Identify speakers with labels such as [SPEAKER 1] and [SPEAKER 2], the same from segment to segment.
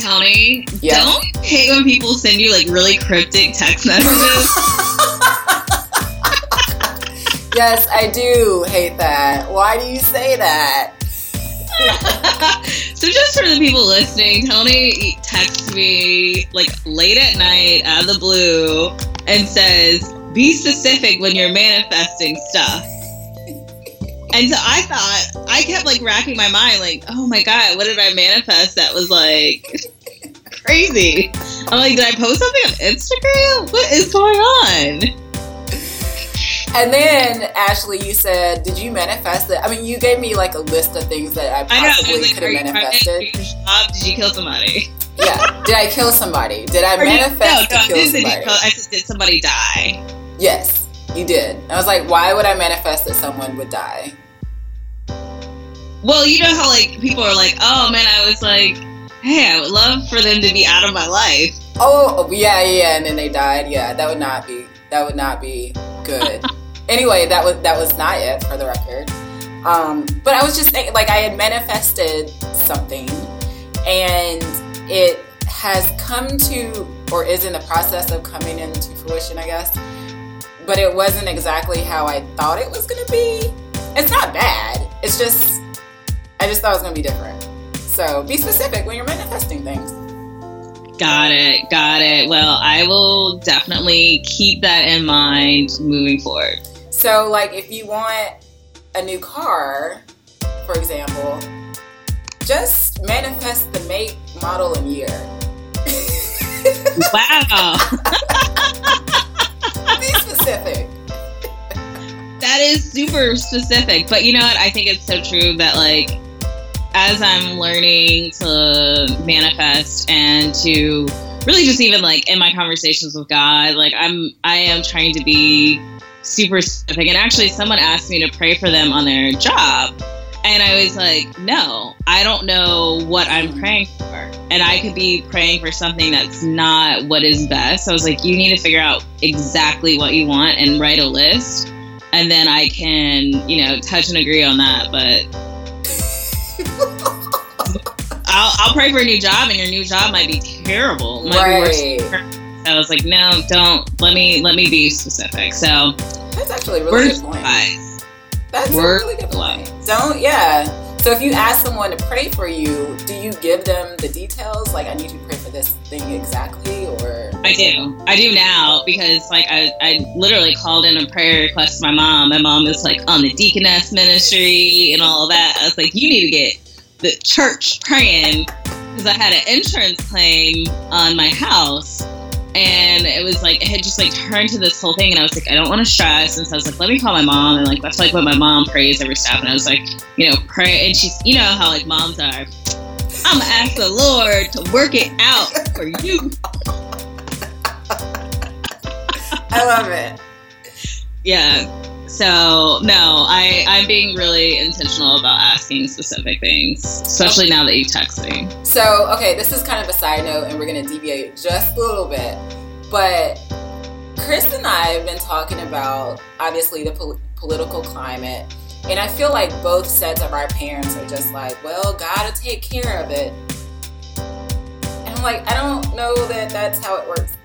[SPEAKER 1] Tony,
[SPEAKER 2] Yeah.
[SPEAKER 1] don't hate when people send you like really cryptic text messages.
[SPEAKER 2] Yes, I do hate that. Why do you say that?
[SPEAKER 1] so just for the people listening, Tony texts me like late at night out of the blue and says, "Be specific when you're manifesting stuff." And so I thought I kept like racking my mind, like, "Oh my god, what did I manifest that was like crazy?" I'm like, "Did I post something on Instagram? What is going on?"
[SPEAKER 2] And then, Ashley, you said, did you manifest it? I mean, you gave me like a list of things that I
[SPEAKER 1] know. I
[SPEAKER 2] possibly
[SPEAKER 1] like,
[SPEAKER 2] could have manifested.
[SPEAKER 1] trying to get your job? Did you kill somebody?"
[SPEAKER 2] Yeah. Did I kill somebody? Did I
[SPEAKER 1] Or you-
[SPEAKER 2] manifest
[SPEAKER 1] no, no,
[SPEAKER 2] to kill
[SPEAKER 1] didn't say you
[SPEAKER 2] somebody?
[SPEAKER 1] kill- I said, "Did somebody die?"
[SPEAKER 2] Yes, you did. I was like, why would I manifest that someone would die?
[SPEAKER 1] Well, you know how like people are like, oh man, I was like, hey, I would love for them to be out of my life.
[SPEAKER 2] Oh, yeah, yeah, and then they died. Yeah, that would not be. That would not be good. anyway, that was that was not it for the record. Um, but I was just thinking, like, I had manifested something, and it has come to, or is in the process of coming into fruition, I guess. But it wasn't exactly how I thought it was gonna be. It's not bad. It's just, I just thought it was gonna be different. So be specific when you're manifesting things.
[SPEAKER 1] Got it, got it. Well, I will definitely keep that in mind moving forward.
[SPEAKER 2] So, like, if you want a new car, for example, just manifest the make, model, and year.
[SPEAKER 1] Wow,
[SPEAKER 2] Be specific.
[SPEAKER 1] that is super specific. But you know what? I think it's so true that like as I'm learning to manifest and to really just even like in my conversations with God, like I'm I am trying to be super specific. And actually someone asked me to pray for them on their job. And I was like, no, I don't know what I'm praying for. And I could be praying for something that's not what is best. So I was like, you need to figure out exactly what you want and write a list. And then I can, you know, touch and agree on that. But I'll, I'll pray for a new job, and your new job might be terrible. Might be
[SPEAKER 2] Right.
[SPEAKER 1] so I was like, no, don't. Let me let me be specific. So
[SPEAKER 2] That's actually a really good point.
[SPEAKER 1] wise.
[SPEAKER 2] That's a really good point. Don't, yeah. So, if you ask someone to pray for you, do you give them the details? Like, I need you to pray for this thing exactly, or?
[SPEAKER 1] I do. I do now because like I, I literally called in a prayer request to my mom. My mom is like on the deaconess ministry and all that. I was like, you need to get the church praying because I had an insurance claim on my house. And it was like it had just like turned to this whole thing, and I was like, I don't want to stress, and so I was like, let me call my mom, and like that's like what my mom prays every step, and I was like, you know, pray, and she's, you know how like moms are, I'm gonna ask the Lord to work it out for you,
[SPEAKER 2] I love it.
[SPEAKER 1] Yeah. So no, I I'm being really intentional about asking specific things, especially now that you text me.
[SPEAKER 2] So, okay, this is kind of a side note, and we're to deviate just a little bit. But Chris and I have been talking about obviously the pol- political climate, and I feel like both sets of our parents are just like, well, gotta take care of it. And I'm like, I don't know that that's how it works.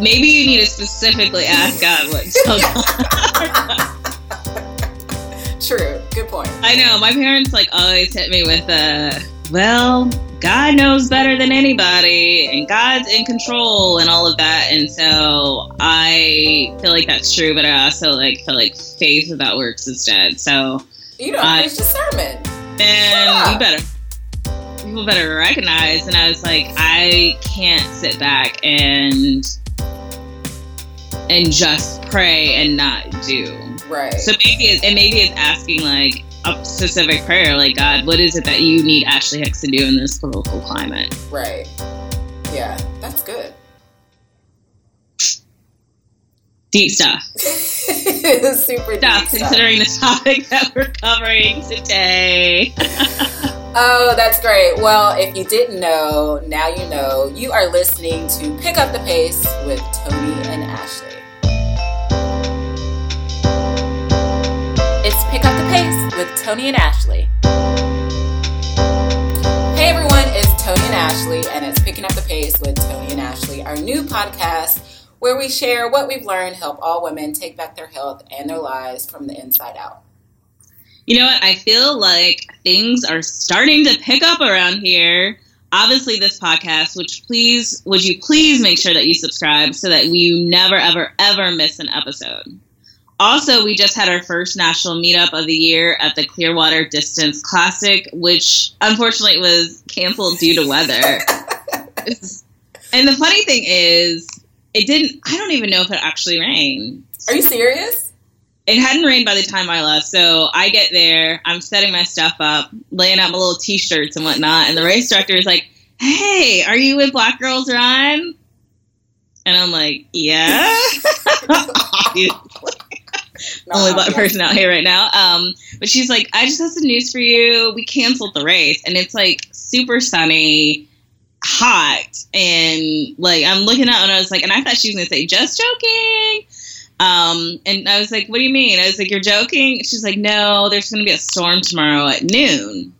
[SPEAKER 1] Maybe you need to specifically ask God what's going on.
[SPEAKER 2] True, good point.
[SPEAKER 1] I know my parents like always hit me with the well, God knows better than anybody, and God's in control and all of that. And so I feel like that's true, but I also like feel like faith without works instead. So
[SPEAKER 2] You don't
[SPEAKER 1] I-
[SPEAKER 2] preach the sermon.
[SPEAKER 1] And you better people better recognize and I was like, I can't sit back and and just pray and not do.
[SPEAKER 2] Right.
[SPEAKER 1] So maybe it, and maybe it's asking like a specific prayer, like God, what is it that you need Ashley Hicks to do in this political climate?
[SPEAKER 2] right. Yeah, that's good.
[SPEAKER 1] Deep stuff.
[SPEAKER 2] Super deep
[SPEAKER 1] Stuff
[SPEAKER 2] stuff.
[SPEAKER 1] considering the topic that we're covering today.
[SPEAKER 2] Oh, that's great. Well, if you didn't know, now you know. You are listening to Pick Up the Pace with Tony and Ashley. It's Pick Up the Pace with Tony and Ashley. Ashley, and it's Picking Up the Pace with Tony and Ashley, our new podcast where we share what we've learned, help all women take back their health and their lives from the inside out.
[SPEAKER 1] You know what? I feel like things are starting to pick up around here. Obviously, this podcast, which please, would you please make sure that you subscribe so that you never, ever, ever miss an episode. Also, we just had our first national meetup of the year at the Clearwater Distance Classic, which unfortunately was canceled due to weather. and the funny thing is, it didn't, I don't even know if it actually rained.
[SPEAKER 2] Are you serious?
[SPEAKER 1] It hadn't rained by the time I left. So I get there, I'm setting my stuff up, laying out my little t shirts and whatnot. And the race director is like, Hey, are you with Black Girls Run? And I'm like, Yeah. only black person out here right now. Um, but she's like, I just have some news for you. We canceled the race, and it's like super sunny, hot, and like I'm looking out, and I was like, and I thought she was gonna say, just joking. Um, and I was like, what do you mean? I was like, you're joking? She's like, no, there's gonna be a storm tomorrow at noon.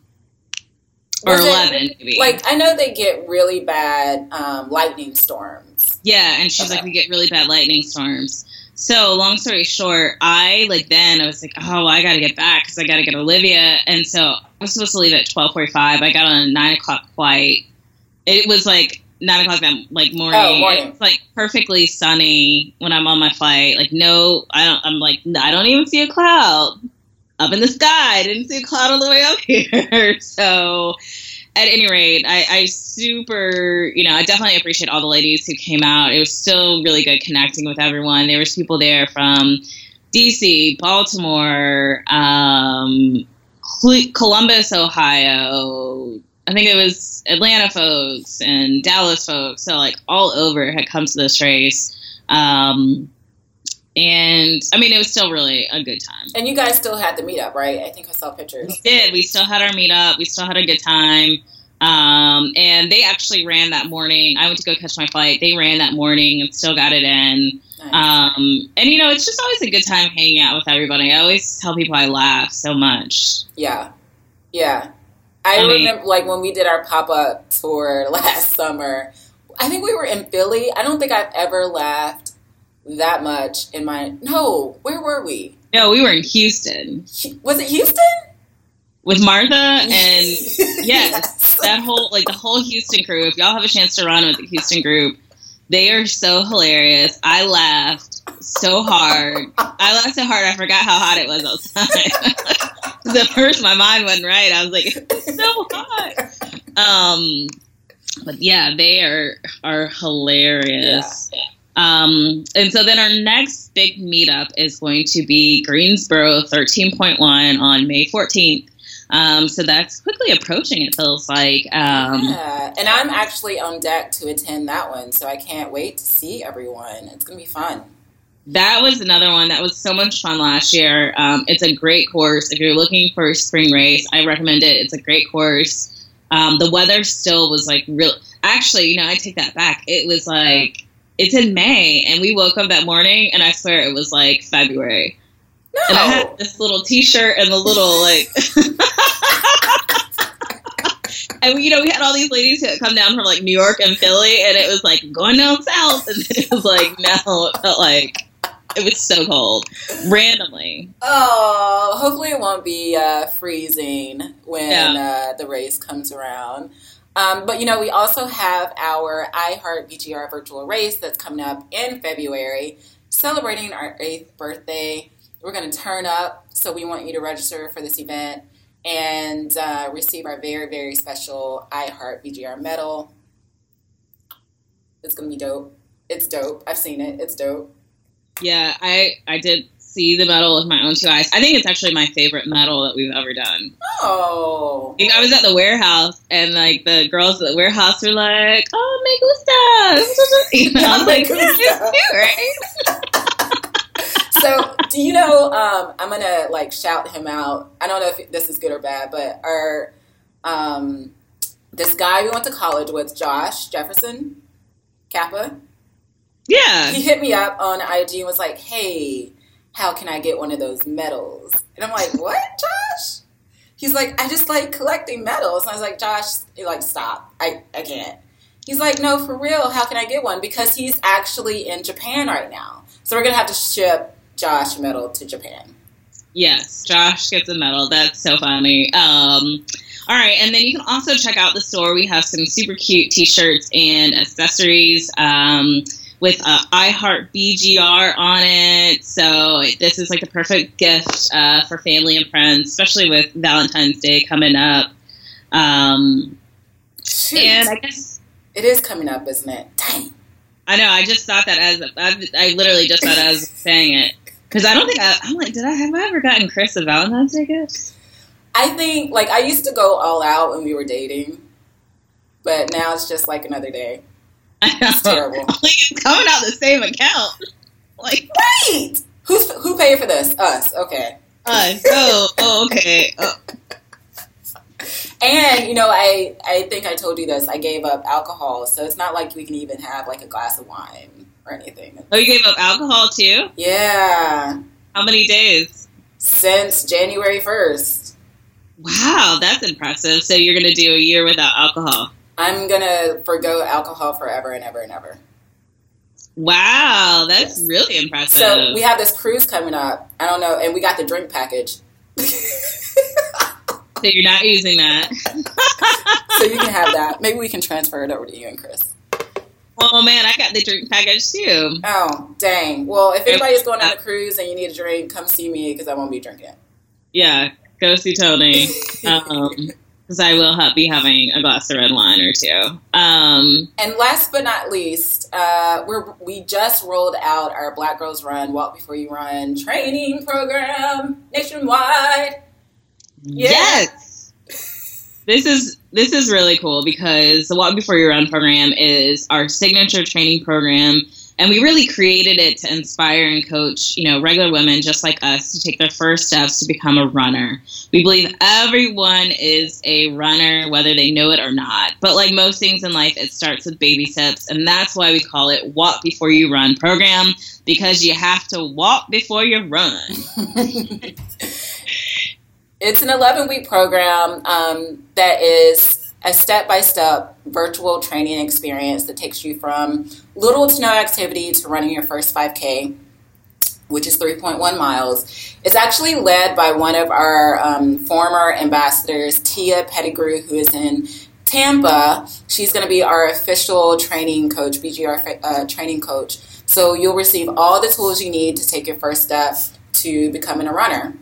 [SPEAKER 1] Or
[SPEAKER 2] Was it-
[SPEAKER 1] maybe.
[SPEAKER 2] Like, I know they get really bad um, lightning storms.
[SPEAKER 1] Yeah, and she's
[SPEAKER 2] Okay.
[SPEAKER 1] like, we get really bad lightning storms. So, long story short, I like then I was like, oh, well, I got to get back because I got to get Olivia, and so I was supposed to leave at twelve forty-five. I got on a nine o'clock flight. It was like nine o'clock that like morning.
[SPEAKER 2] Oh, morning.
[SPEAKER 1] It's like perfectly sunny when I'm on my flight. Like no, I don't. I'm like I don't even see a cloud up in the sky. I didn't see a cloud all the way up here. so at any rate, I, I super, you know, I definitely appreciate all the ladies who came out. It was still really good connecting with everyone. There was people there from DC, Baltimore, um, Columbus, Ohio. I think it was Atlanta folks and Dallas folks. So like all over had come to this race. Um, and I mean, it was still really a good time.
[SPEAKER 2] And you guys still had the meetup, right? I think I saw pictures.
[SPEAKER 1] We did. We still had our meetup. We still had a good time. Um, and they actually ran that morning. I went to go catch my flight. They ran that morning and still got it in.
[SPEAKER 2] Nice.
[SPEAKER 1] Um, and you know, it's just always a good time hanging out with everybody. I always tell people I laugh so much.
[SPEAKER 2] Yeah. Yeah. I,
[SPEAKER 1] I mean-
[SPEAKER 2] remember like when we did our pop up tour last summer, I think we were in Philly. I don't think I've ever laughed that much in my no, where were we?
[SPEAKER 1] No, we were in Houston
[SPEAKER 2] Was it Houston?
[SPEAKER 1] with Martha and yes, that whole like the whole Houston crew. If y'all have a chance to run with the Houston group, they are so hilarious. I laughed so hard. I laughed so hard I forgot how hot it was outside. At first, my mind wasn't right. I was like, it's so hot. Um, but yeah, they are are hilarious. Um, and so then our next big meetup is going to be Greensboro 13.1 on May 14th. Um, so that's quickly approaching. It feels like. Um,
[SPEAKER 2] yeah. And I'm actually on deck to attend that one, so I can't wait to see everyone. It's gonna be fun.
[SPEAKER 1] That was another one that was so much fun last year. Um, it's a great course. If you're looking for a spring race, I recommend it. It's a great course. Um, the weather still was like real. Actually, you know, I take that back. It was like it's in May, and we woke up that morning, and I swear it was like February.
[SPEAKER 2] No.
[SPEAKER 1] And I had this little T-shirt and the little like. And you know, we had all these ladies who had come down from like New York and Philly, and it was like going down south, and then it was like no, it felt like it was so cold randomly.
[SPEAKER 2] Oh, hopefully it won't be uh, freezing when
[SPEAKER 1] Yeah.
[SPEAKER 2] uh, the race comes around. Um, but you know, we also have our iHeart BGR virtual race that's coming up in February, celebrating our eighth birthday. We're going to turn up, so we want you to register for this event and uh, receive our very, very special iHeart BGR medal. It's going to be dope. It's dope. I've seen it. It's dope.
[SPEAKER 1] Yeah, I I did see the medal with my own two eyes. I think it's actually my favorite medal that we've ever done.
[SPEAKER 2] Oh.
[SPEAKER 1] I was at the warehouse, and like the girls at the warehouse were like, "Oh, me gusta," you know, I was like,
[SPEAKER 2] Me
[SPEAKER 1] "Yeah,
[SPEAKER 2] gusta."
[SPEAKER 1] it's cute, right?"
[SPEAKER 2] so do you know um, i'm gonna like shout him out i don't know if this is good or bad but our um, this guy we went to college with josh jefferson kappa
[SPEAKER 1] Yeah,
[SPEAKER 2] he hit me up on ig and was like hey how can i get one of those medals and i'm like what josh He's like, I just like collecting medals. And I was like, Josh, like, stop. I, I can't. He's like, no, for real. How can I get one? Because he's actually in Japan right now. So we're going to have to ship Josh medal to Japan.
[SPEAKER 1] Yes, Josh gets a medal. That's so funny. Um, all right, and then you can also check out the store. We have some super cute T-shirts and accessories um, with uh, I Heart BGR on it. So this is like the perfect gift uh, for family and friends, especially with Valentine's Day coming up. Um,
[SPEAKER 2] Shoot.
[SPEAKER 1] and I guess
[SPEAKER 2] It is coming up, isn't it? Dang.
[SPEAKER 1] I know. I just thought that as I, I literally just thought I was saying it because I don't think I, I'm like, did I have I ever gotten Chris a Valentine's Day gift?
[SPEAKER 2] I think, like, I used to go all out when we were dating, but now it's just like another day.
[SPEAKER 1] I know.
[SPEAKER 2] Terrible.
[SPEAKER 1] It's coming out the same account. Like
[SPEAKER 2] Right! Who's, who paid for this? Us. Okay.
[SPEAKER 1] us. Oh, oh, okay. Oh,
[SPEAKER 2] And you know, I I think I told you this. I gave up alcohol, so it's not like we can even have like a glass of wine or anything.
[SPEAKER 1] oh, you gave up alcohol too?
[SPEAKER 2] Yeah,
[SPEAKER 1] How many days?
[SPEAKER 2] since January first,
[SPEAKER 1] Wow, that's impressive. So you're gonna do a year without alcohol.
[SPEAKER 2] I'm gonna forgo alcohol forever and ever and ever.
[SPEAKER 1] Wow, that's
[SPEAKER 2] Yes.
[SPEAKER 1] really impressive.
[SPEAKER 2] So we have this cruise coming up. I don't know, and we got the drink package, so
[SPEAKER 1] So you're not using that.
[SPEAKER 2] So you can have that. Maybe we can transfer it over to you and Chris.
[SPEAKER 1] oh man, I got the drink package too.
[SPEAKER 2] Oh dang! Well, if anybody's going on a cruise and you need a drink, come see me because I won't be drinking.
[SPEAKER 1] Yeah, go see Tony. Um, because I will ha- be having a glass of red wine or two. Um,
[SPEAKER 2] And last but not least, uh, we're, we just rolled out our Black Girls Run Walk Before You Run training program nationwide. Yeah.
[SPEAKER 1] Yes. This is this is really cool because the Walk Before You Run program is our signature training program, and we really created it to inspire and coach, you know, regular women just like us to take their first steps to become a runner. We believe everyone is a runner, whether they know it or not. But like most things in life, it starts with baby steps, and that's why we call it Walk Before You Run program because you have to walk before you run.
[SPEAKER 2] It's an 11 week program um, that is a step by step virtual training experience that takes you from little to no activity to running your first 5K, which is 3.1 miles. It's actually led by one of our um, former ambassadors, Tia Pettigrew, who is in Tampa. She's going to be our official training coach, BGR uh, training coach. So you'll receive all the tools you need to take your first step to becoming a runner.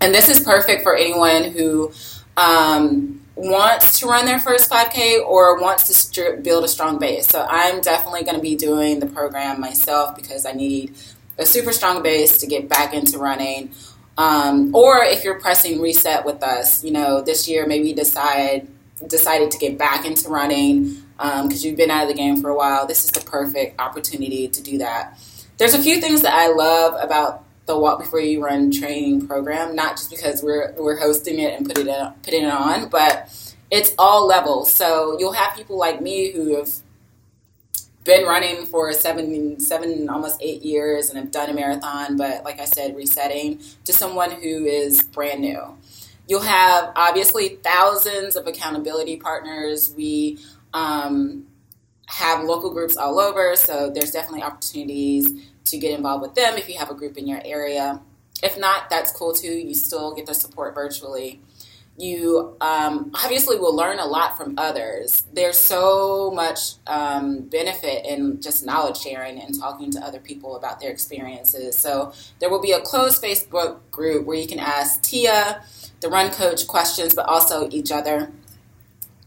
[SPEAKER 2] And this is perfect for anyone who um, wants to run their first 5K or wants to st- build a strong base. So I'm definitely going to be doing the program myself because I need a super strong base to get back into running. Um, or if you're pressing reset with us, you know, this year maybe decide decided to get back into running because um, you've been out of the game for a while. This is the perfect opportunity to do that. There's a few things that I love about the Walk Before You Run training program, not just because we're we're hosting it and putting it putting it on, but it's all levels. So you'll have people like me who have been running for seven seven almost eight years and have done a marathon, but like I said, resetting to someone who is brand new. You'll have obviously thousands of accountability partners. We um, have local groups all over, so there's definitely opportunities to get involved with them if you have a group in your area. If not, that's cool too. You still get the support virtually. You um, obviously will learn a lot from others. There's so much um, benefit in just knowledge sharing and talking to other people about their experiences. So there will be a closed Facebook group where you can ask Tia, the run coach, questions, but also each other.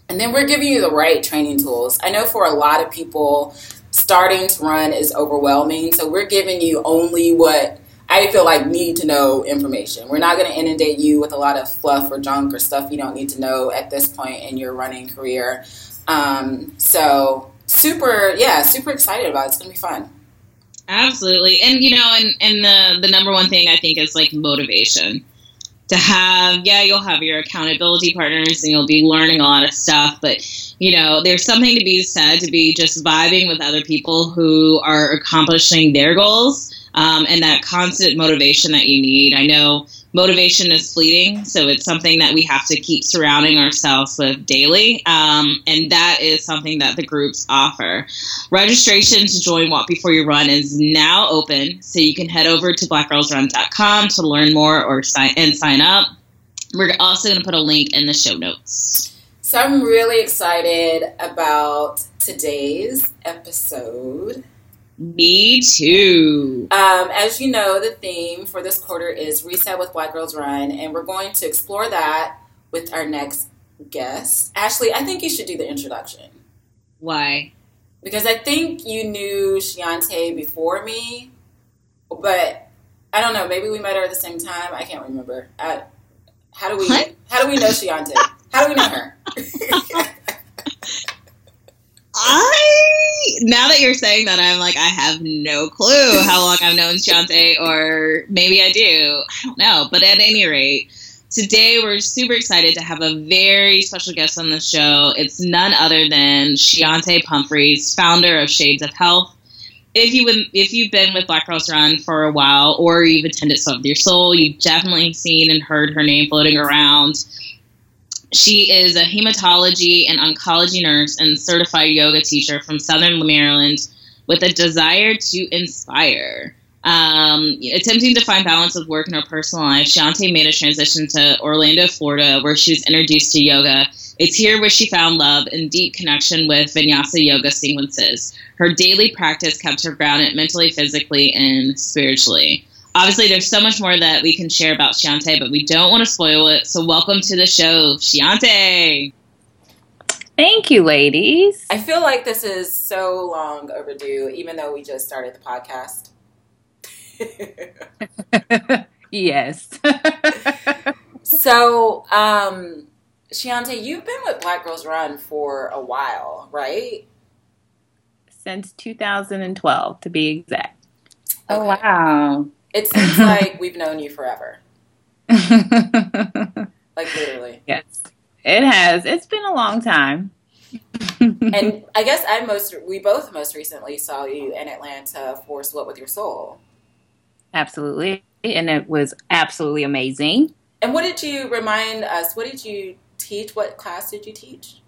[SPEAKER 2] And then we're giving you the right training tools. I know for a lot of people, starting to run is overwhelming. So we're giving you only what I feel like need to know information. We're not going to inundate you with a lot of fluff or junk or stuff you don't need to know at this point in your running career. Um, so super, yeah, super excited about it. It's going to be fun.
[SPEAKER 1] Absolutely. And you know, and, and the the number one thing I think is like motivation. To have, yeah, you'll have your accountability partners and you'll be learning a lot of stuff, but you know, there's something to be said to be just vibing with other people who are accomplishing their goals um, and that constant motivation that you need. I know motivation is fleeting, so it's something that we have to keep surrounding ourselves with daily. Um, and that is something that the groups offer. Registration to join Walk Before You Run is now open, so you can head over to blackgirlsrun.com to learn more or sign and sign up. We're also going to put a link in the show notes.
[SPEAKER 2] So I'm really excited about today's episode.
[SPEAKER 1] Me too.
[SPEAKER 2] Um, as you know, the theme for this quarter is Reset with Black Girls Run, and we're going to explore that with our next guest. Ashley, I think you should do the introduction.
[SPEAKER 1] Why?
[SPEAKER 2] Because I think you knew Shiante before me, but I don't know. Maybe we met her at the same time. I can't remember. I, how do we?
[SPEAKER 1] What?
[SPEAKER 2] How do we know Shiante? How do we know her?
[SPEAKER 1] I now that you're saying that, I'm like I have no clue how long I've known Shante, or maybe I do. I don't know. But at any rate, today we're super excited to have a very special guest on the show. It's none other than Shiante Pumphrey, founder of Shades of Health. If you if you've been with Black Girls Run for a while, or you've attended Sweat of Your Soul, you've definitely seen and heard her name floating around. She is a hematology and oncology nurse and certified yoga teacher from Southern Maryland with a desire to inspire. Um, attempting to find balance with work and her personal life, Shante made a transition to Orlando, Florida, where she was introduced to yoga. It's here where she found love and deep connection with vinyasa yoga sequences. Her daily practice kept her grounded mentally, physically, and spiritually obviously there's so much more that we can share about Shiante, but we don't want to spoil it. So welcome to the show, Shiante.
[SPEAKER 3] Thank you, ladies.
[SPEAKER 2] I feel like this is so long overdue, even though we just started the podcast.
[SPEAKER 3] yes.
[SPEAKER 2] so, um, Shiante, you've been with Black Girls Run for a while, right?
[SPEAKER 3] Since 2012, to be exact.
[SPEAKER 1] Okay. Oh, wow.
[SPEAKER 2] It seems like we've known you forever. like literally.
[SPEAKER 3] Yes. It has. It's been a long time.
[SPEAKER 2] and I guess I most we both most recently saw you in Atlanta for Sweat with Your Soul.
[SPEAKER 3] Absolutely. And it was absolutely amazing.
[SPEAKER 2] And what did you remind us? What did you teach? What class did you teach?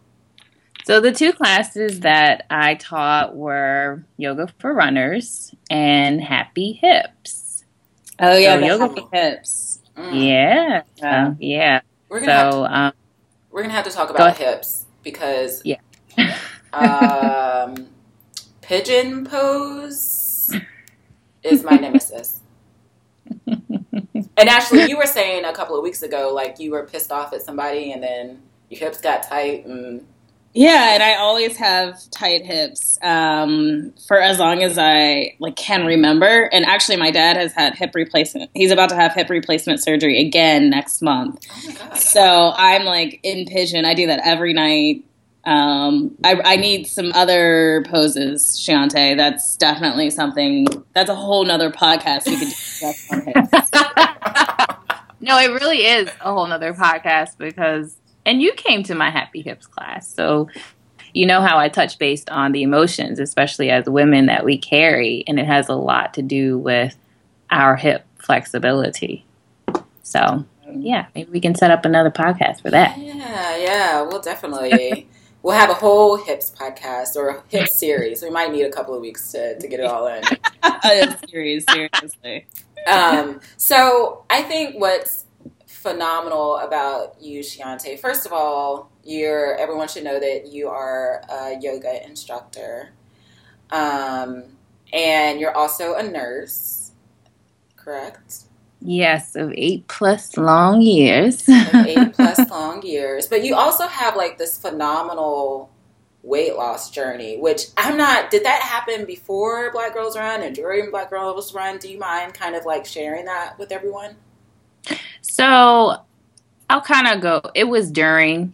[SPEAKER 3] So the two classes that I taught were yoga for runners and happy hips.
[SPEAKER 1] Oh yeah, so yoga hips.
[SPEAKER 3] Mm. Yeah, yeah. Uh, yeah.
[SPEAKER 2] We're gonna so, have to, um, we're gonna have to talk about hips because
[SPEAKER 3] yeah,
[SPEAKER 2] um, pigeon pose is my nemesis. and actually, you were saying a couple of weeks ago, like you were pissed off at somebody, and then your hips got tight, and
[SPEAKER 1] yeah, and I always have tight hips um, for as long as I like can remember. And actually, my dad has had hip replacement. He's about to have hip replacement surgery again next month. Oh so I'm like in pigeon. I do that every night. Um, I, I, need some other poses, Shante. That's definitely something. That's a whole nother podcast we could discuss on
[SPEAKER 3] hips. no, it really is a whole nother podcast because and you came to my Happy Hips class. So you know how I touch based on the emotions, especially as women that we carry, and it has a lot to do with our hip flexibility. So, yeah, maybe we can set up another podcast for that.
[SPEAKER 2] Yeah, yeah, we'll definitely. we'll have a whole hips podcast or a hip series. We might need a couple of weeks to, to get it all in.
[SPEAKER 1] a series, seriously.
[SPEAKER 2] Um, so I think what's phenomenal about you, Shiante. First of all, you're everyone should know that you are a yoga instructor, um, and you're also a nurse. Correct.
[SPEAKER 3] Yes, of eight plus long years.
[SPEAKER 2] eight plus long years, but you also have like this phenomenal weight loss journey, which I'm not. Did that happen before Black Girls Run and during Black Girls Run? Do you mind kind of like sharing that with everyone?
[SPEAKER 3] So I'll kind of go. It was during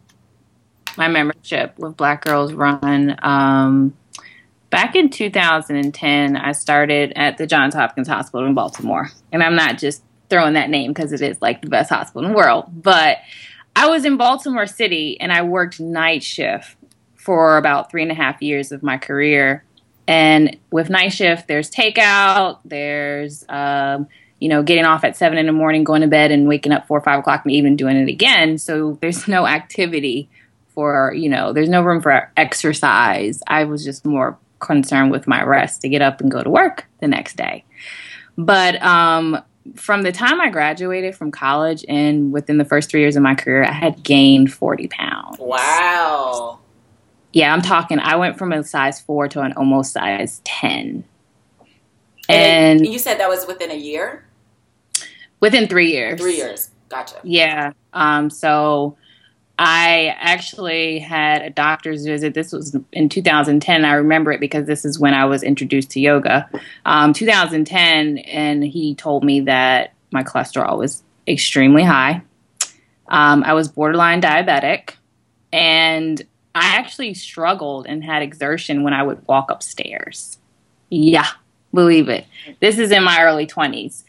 [SPEAKER 3] my membership with Black Girls Run. Um, back in 2010, I started at the Johns Hopkins Hospital in Baltimore. And I'm not just throwing that name because it is like the best hospital in the world, but I was in Baltimore City and I worked night shift for about three and a half years of my career. And with night shift, there's takeout, there's um, you know, getting off at seven in the morning, going to bed, and waking up four or five o'clock and even doing it again. So there's no activity for, you know, there's no room for exercise. I was just more concerned with my rest to get up and go to work the next day. But um, from the time I graduated from college and within the first three years of my career, I had gained 40 pounds.
[SPEAKER 2] Wow.
[SPEAKER 3] Yeah, I'm talking, I went from a size four to an almost size 10.
[SPEAKER 2] And, and you said that was within a year?
[SPEAKER 3] Within three years.
[SPEAKER 2] Three years. Gotcha.
[SPEAKER 3] Yeah. Um, so I actually had a doctor's visit. This was in 2010. I remember it because this is when I was introduced to yoga. Um, 2010, and he told me that my cholesterol was extremely high. Um, I was borderline diabetic, and I actually struggled and had exertion when I would walk upstairs. Yeah, believe it. This is in my early 20s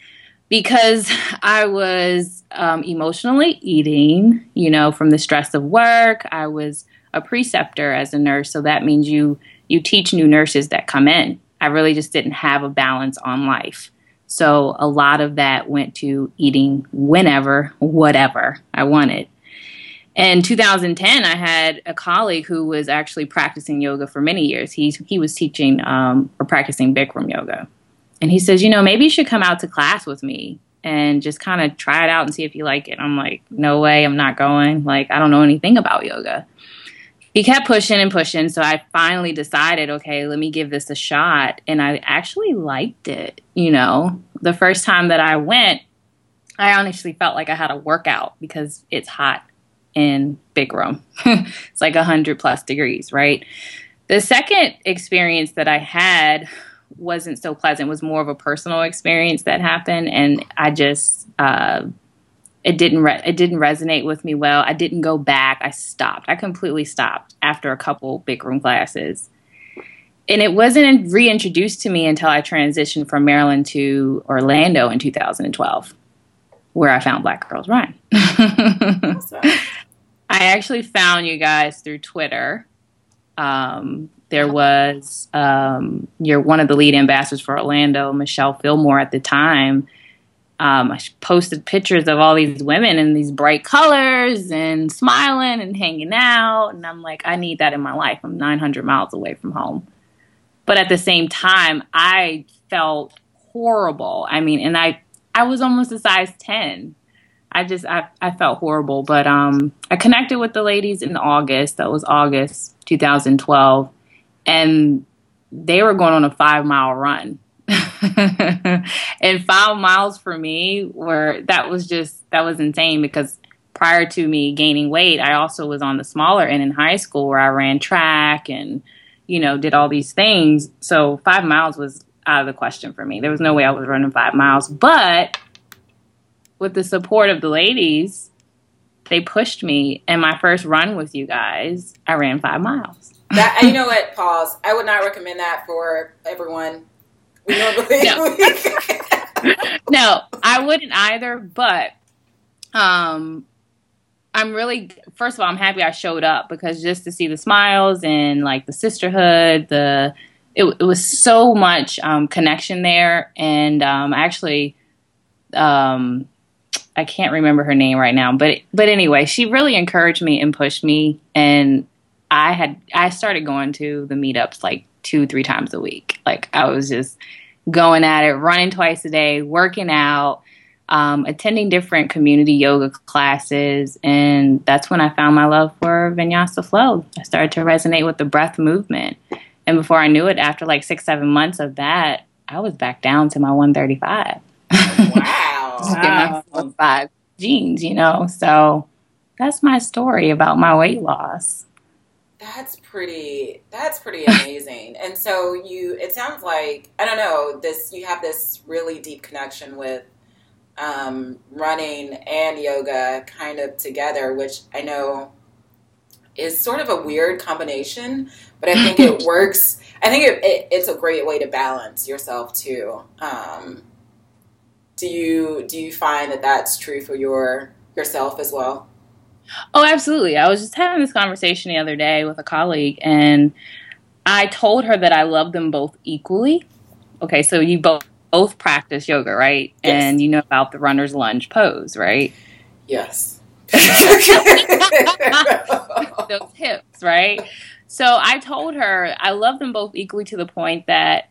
[SPEAKER 3] because I was um, emotionally eating, you know, from the stress of work. I was a preceptor as a nurse, so that means you you teach new nurses that come in. I really just didn't have a balance on life. So a lot of that went to eating whenever, whatever I wanted. In 2010, I had a colleague who was actually practicing yoga for many years. He he was teaching um, or practicing Bikram yoga, and he says, you know, maybe you should come out to class with me and just kind of try it out and see if you like it. I'm like, no way, I'm not going. Like, I don't know anything about yoga. He kept pushing and pushing. So I finally decided, okay, let me give this a shot. And I actually liked it. You know, the first time that I went, I honestly felt like I had a workout because it's hot in Bikram. it's like 100 plus degrees, right? The second experience that I had wasn't so pleasant. It was more of a personal experience that happened, and I just uh, it didn't re- it didn't resonate with me well. I didn't go back. I stopped. I completely stopped after a couple Bikram classes, and it wasn't reintroduced to me until I transitioned from Maryland to Orlando in 2012, where I found Black Girls Run. I actually found you guys through Twitter. Um, there was um, you're one of the lead ambassadors for Orlando, Michelle Fillmore at the time. Um, I posted pictures of all these women in these bright colors and smiling and hanging out, and I'm like, I need that in my life. I'm 900 miles away from home, but at the same time, I felt horrible. I mean, and I I was almost a size 10. I just I, I felt horrible, but um, I connected with the ladies in August. That was August 2012 and they were going on a five mile run. and five miles for me were that was just that was insane because prior to me gaining weight, I also was on the smaller end in high school where I ran track and you know did all these things. So five miles was out of the question for me. There was no way I was running five miles, but with the support of the ladies, they pushed me. And my first run with you guys, I ran five miles.
[SPEAKER 2] That you know what? Pause. I would not recommend that for everyone. We normally
[SPEAKER 3] no. no, I wouldn't either. But um, I'm really first of all, I'm happy I showed up because just to see the smiles and like the sisterhood, the it, it was so much um, connection there, and um, actually, um, I can't remember her name right now, but but anyway, she really encouraged me and pushed me, and I had I started going to the meetups like two, three times a week. Like I was just going at it, running twice a day, working out, um, attending different community yoga classes, and that's when I found my love for Vinyasa Flow. I started to resonate with the breath movement, and before I knew it, after like six, seven months of that, I was back down to my 135.
[SPEAKER 2] Wow!
[SPEAKER 3] Just wow. my five jeans, you know. So that's my story about my weight loss.
[SPEAKER 2] That's pretty. That's pretty amazing. and so you, it sounds like I don't know. This you have this really deep connection with um, running and yoga kind of together, which I know is sort of a weird combination, but I think it works. I think it, it, it's a great way to balance yourself too. Um, do you do you find that that's true for your yourself as well?
[SPEAKER 3] Oh, absolutely. I was just having this conversation the other day with a colleague, and I told her that I love them both equally. Okay, so you both both practice yoga, right?
[SPEAKER 2] Yes.
[SPEAKER 3] And you know about the runner's lunge pose, right?
[SPEAKER 2] Yes.
[SPEAKER 3] Those hips, right? So I told her I love them both equally to the point that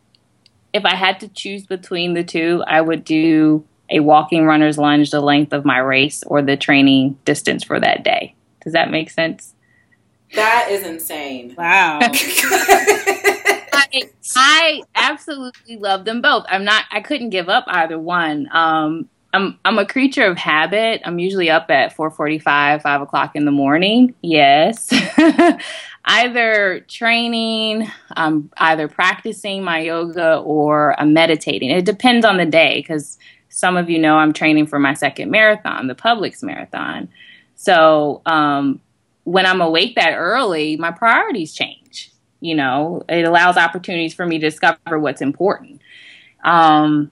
[SPEAKER 3] if I had to choose between the two, I would do a walking runner's lunge the length of my race or the training distance for that day. Does that make sense?
[SPEAKER 2] that is insane.
[SPEAKER 1] Wow.
[SPEAKER 3] I, I absolutely love them both. I'm not. I couldn't give up either one. Um, I'm I'm a creature of habit. I'm usually up at 4:45, 5 o'clock in the morning. Yes, either training, um, either practicing my yoga, or I'm meditating. It depends on the day because some of you know I'm training for my second marathon, the Publix marathon. So um, when I'm awake that early, my priorities change. You know, it allows opportunities for me to discover what's important. Um,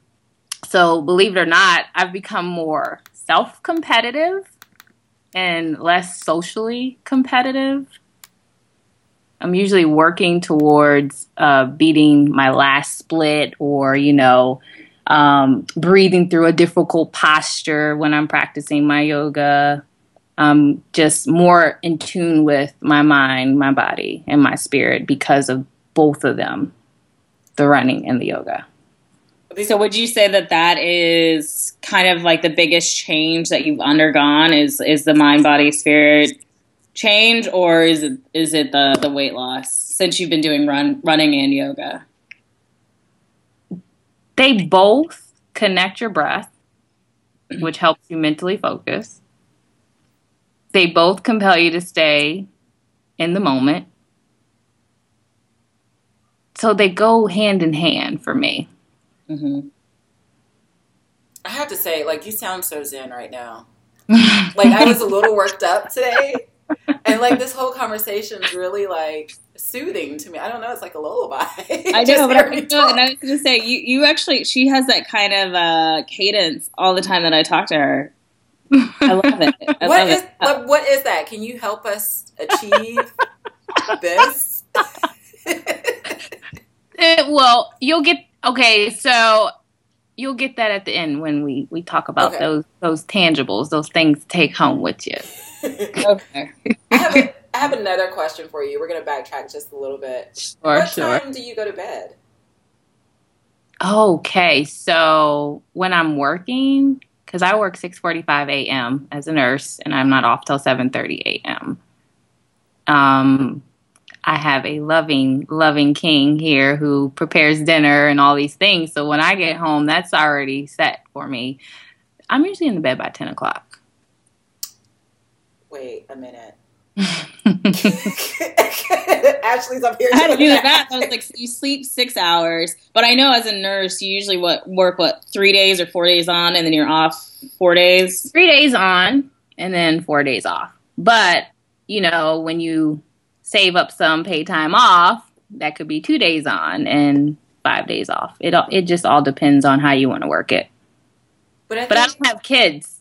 [SPEAKER 3] so, believe it or not, I've become more self competitive and less socially competitive. I'm usually working towards uh, beating my last split or, you know, um, breathing through a difficult posture when I'm practicing my yoga I'm just more in tune with my mind, my body, and my spirit because of both of them the running and the yoga.
[SPEAKER 1] So would you say that that is kind of like the biggest change that you've undergone is is the mind body spirit change or is it is it the the weight loss since you've been doing run running and yoga?
[SPEAKER 3] They both connect your breath, which helps you mentally focus. They both compel you to stay in the moment. So they go hand in hand for me.
[SPEAKER 1] Mm-hmm.
[SPEAKER 2] I have to say, like, you sound so zen right now. Like, I was a little worked up today. And, like, this whole conversation is really, like, soothing to me. I don't know. It's like a lullaby.
[SPEAKER 1] I
[SPEAKER 2] Just
[SPEAKER 1] know, but I, know, and I was going to say you you actually she has that kind of uh, cadence all the time that I talk to her. I love it. I
[SPEAKER 2] What
[SPEAKER 1] love
[SPEAKER 2] is
[SPEAKER 1] it.
[SPEAKER 2] like, what is that? Can you help us achieve this?
[SPEAKER 3] Eh, well, you'll get okay. So you'll get that at the end when we we talk about
[SPEAKER 2] Okay.
[SPEAKER 3] those those tangibles, those things to take home with you.
[SPEAKER 1] Okay.
[SPEAKER 2] I have a, I have another question for you. We're gonna backtrack just a little bit.
[SPEAKER 3] Sure,
[SPEAKER 2] what
[SPEAKER 3] sure.
[SPEAKER 2] time do you go to bed?
[SPEAKER 3] Okay, so when I'm working, because I work 6:45 a.m. as a nurse, and I'm not off till 7:30 a.m. Um, I have a loving, loving king here who prepares dinner and all these things. So when I get home, that's already set for me. I'm usually in the bed by 10 o'clock.
[SPEAKER 2] Wait a minute. Ashley's up here.
[SPEAKER 1] I had to do
[SPEAKER 2] doing
[SPEAKER 1] the math. I was like, you sleep six hours, but I know as a nurse, you usually what work what three days or four days on, and then you're off four days.
[SPEAKER 3] three days on and then four days off. But, you know, when you save up some paid time off, that could be two days on and five days off. It all, it just all depends on how you want to work it.
[SPEAKER 2] But I
[SPEAKER 3] But I don't have kids.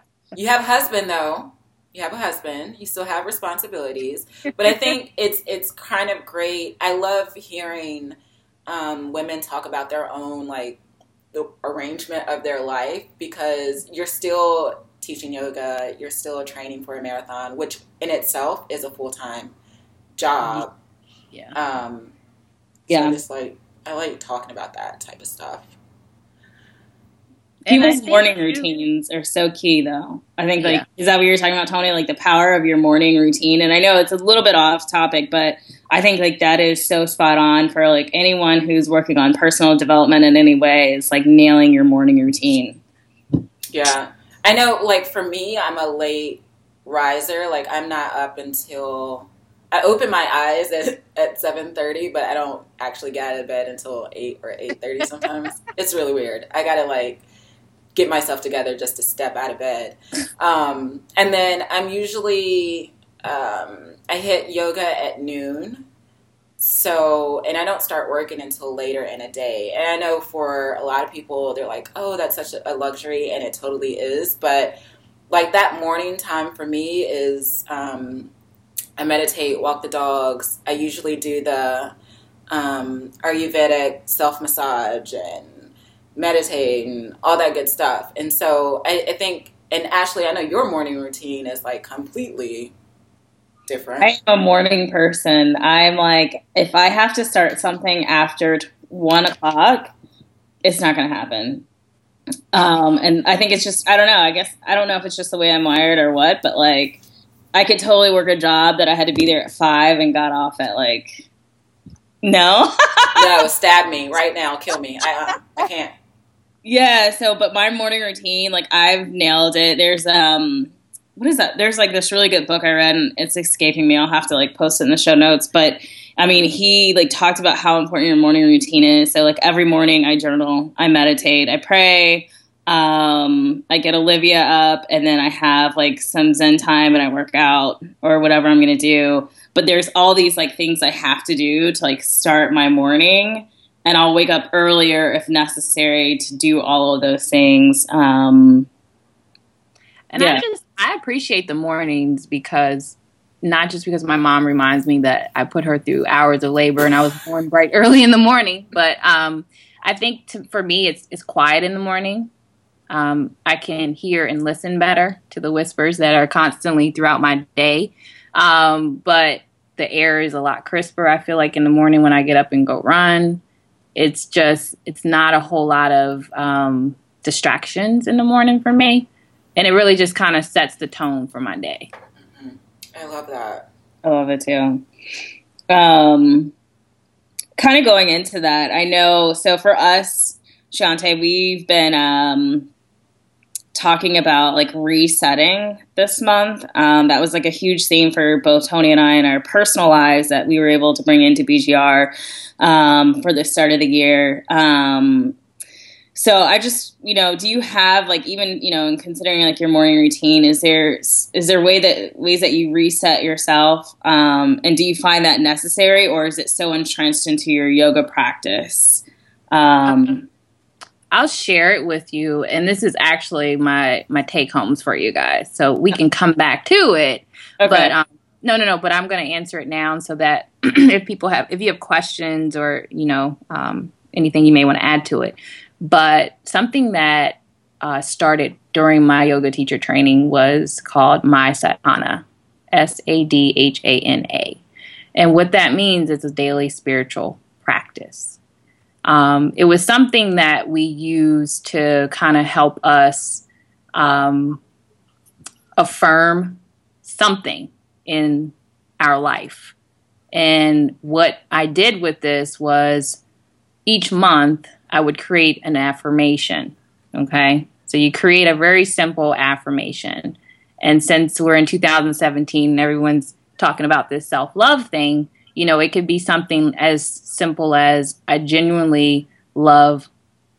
[SPEAKER 2] You have a husband though. You have a husband. You still have responsibilities. But I think it's it's kind of great. I love hearing um, women talk about their own like the arrangement of their life because you're still teaching yoga, you're still training for a marathon, which in itself is a full time job.
[SPEAKER 3] yeah.
[SPEAKER 2] Um,
[SPEAKER 1] Yeah.
[SPEAKER 2] So just like I like talking about that type of stuff.
[SPEAKER 3] And I
[SPEAKER 1] People's morning
[SPEAKER 3] too-
[SPEAKER 1] routines are so key, though. I think, like,
[SPEAKER 3] Yeah.
[SPEAKER 1] is that what you were talking about, Tony? Like the power of your morning routine. And I know it's a little bit off topic, but I think like that is so spot on for like anyone who's working on personal development in any way. Is like nailing your morning routine.
[SPEAKER 2] Yeah. I know like for me, I'm a late riser. Like I'm not up until I open my eyes at, at 7:30, but I don't actually get out of bed until 8 or 8:30 sometimes. it's really weird. I got to like get myself together just to step out of bed. Um, and then I'm usually um, I hit yoga at noon. So, and I don't start working until later in a day. And I know for a lot of people, they're like, oh, that's such a luxury, and it totally is. But like that morning time for me is um, I meditate, walk the dogs. I usually do the um, Ayurvedic self massage and meditate and all that good stuff. And so I, I think, and Ashley, I know your morning routine is like completely different.
[SPEAKER 1] I'm a morning person. I'm like, if I have to start something after one o'clock, it's not going to happen. Um, and I think it's just, I don't know. I guess, I don't know if it's just the way I'm wired or what, but like, I could totally work a job that I had to be there at five and got off at like, no.
[SPEAKER 2] no, stab me right now, kill me. I, uh, I can't.
[SPEAKER 1] Yeah. So, but my morning routine, like I've nailed it. There's, um, what is that? There's like this really good book I read and it's escaping me. I'll have to like post it in the show notes, but I mean, he like talked about how important your morning routine is. So like every morning I journal, I meditate, I pray, um, I get Olivia up and then I have like some Zen time and I work out or whatever I'm going to do. But there's all these like things I have to do to like start my morning and I'll wake up earlier if necessary to do all of those things. Um,
[SPEAKER 3] and yeah. I just, I appreciate the mornings because not just because my mom reminds me that I put her through hours of labor and I was born bright early in the morning. But um, I think to, for me, it's it's quiet in the morning. Um, I can hear and listen better to the whispers that are constantly throughout my day. Um, but the air is a lot crisper. I feel like in the morning when I get up and go run, it's just it's not a whole lot of um, distractions in the morning for me, and it really just kind of sets the tone for my day.
[SPEAKER 2] I love that.
[SPEAKER 1] I love it too. Um, kind of going into that, I know. So for us, Shante, we've been um, talking about like resetting this month. Um, that was like a huge theme for both Tony and I in our personal lives that we were able to bring into BGR um, for the start of the year. Um, so I just, you know, do you have like even, you know, in considering like your morning routine, is there is there way that ways that you reset yourself, um, and do you find that necessary, or is it so entrenched into your yoga practice?
[SPEAKER 3] I'll share it with you, and this is actually my my take homes for you guys, so we can come back to it. Okay. But um, no, no, no. But I'm going to answer it now, so that if people have, if you have questions or you know um, anything you may want to add to it but something that uh, started during my yoga teacher training was called My Sadhana, S A D H A N A. And what that means is a daily spiritual practice. Um, it was something that we used to kind of help us um, affirm something in our life. And what I did with this was each month I would create an affirmation. Okay. So you create a very simple affirmation. And since we're in 2017 and everyone's talking about this self love thing, you know, it could be something as simple as I genuinely love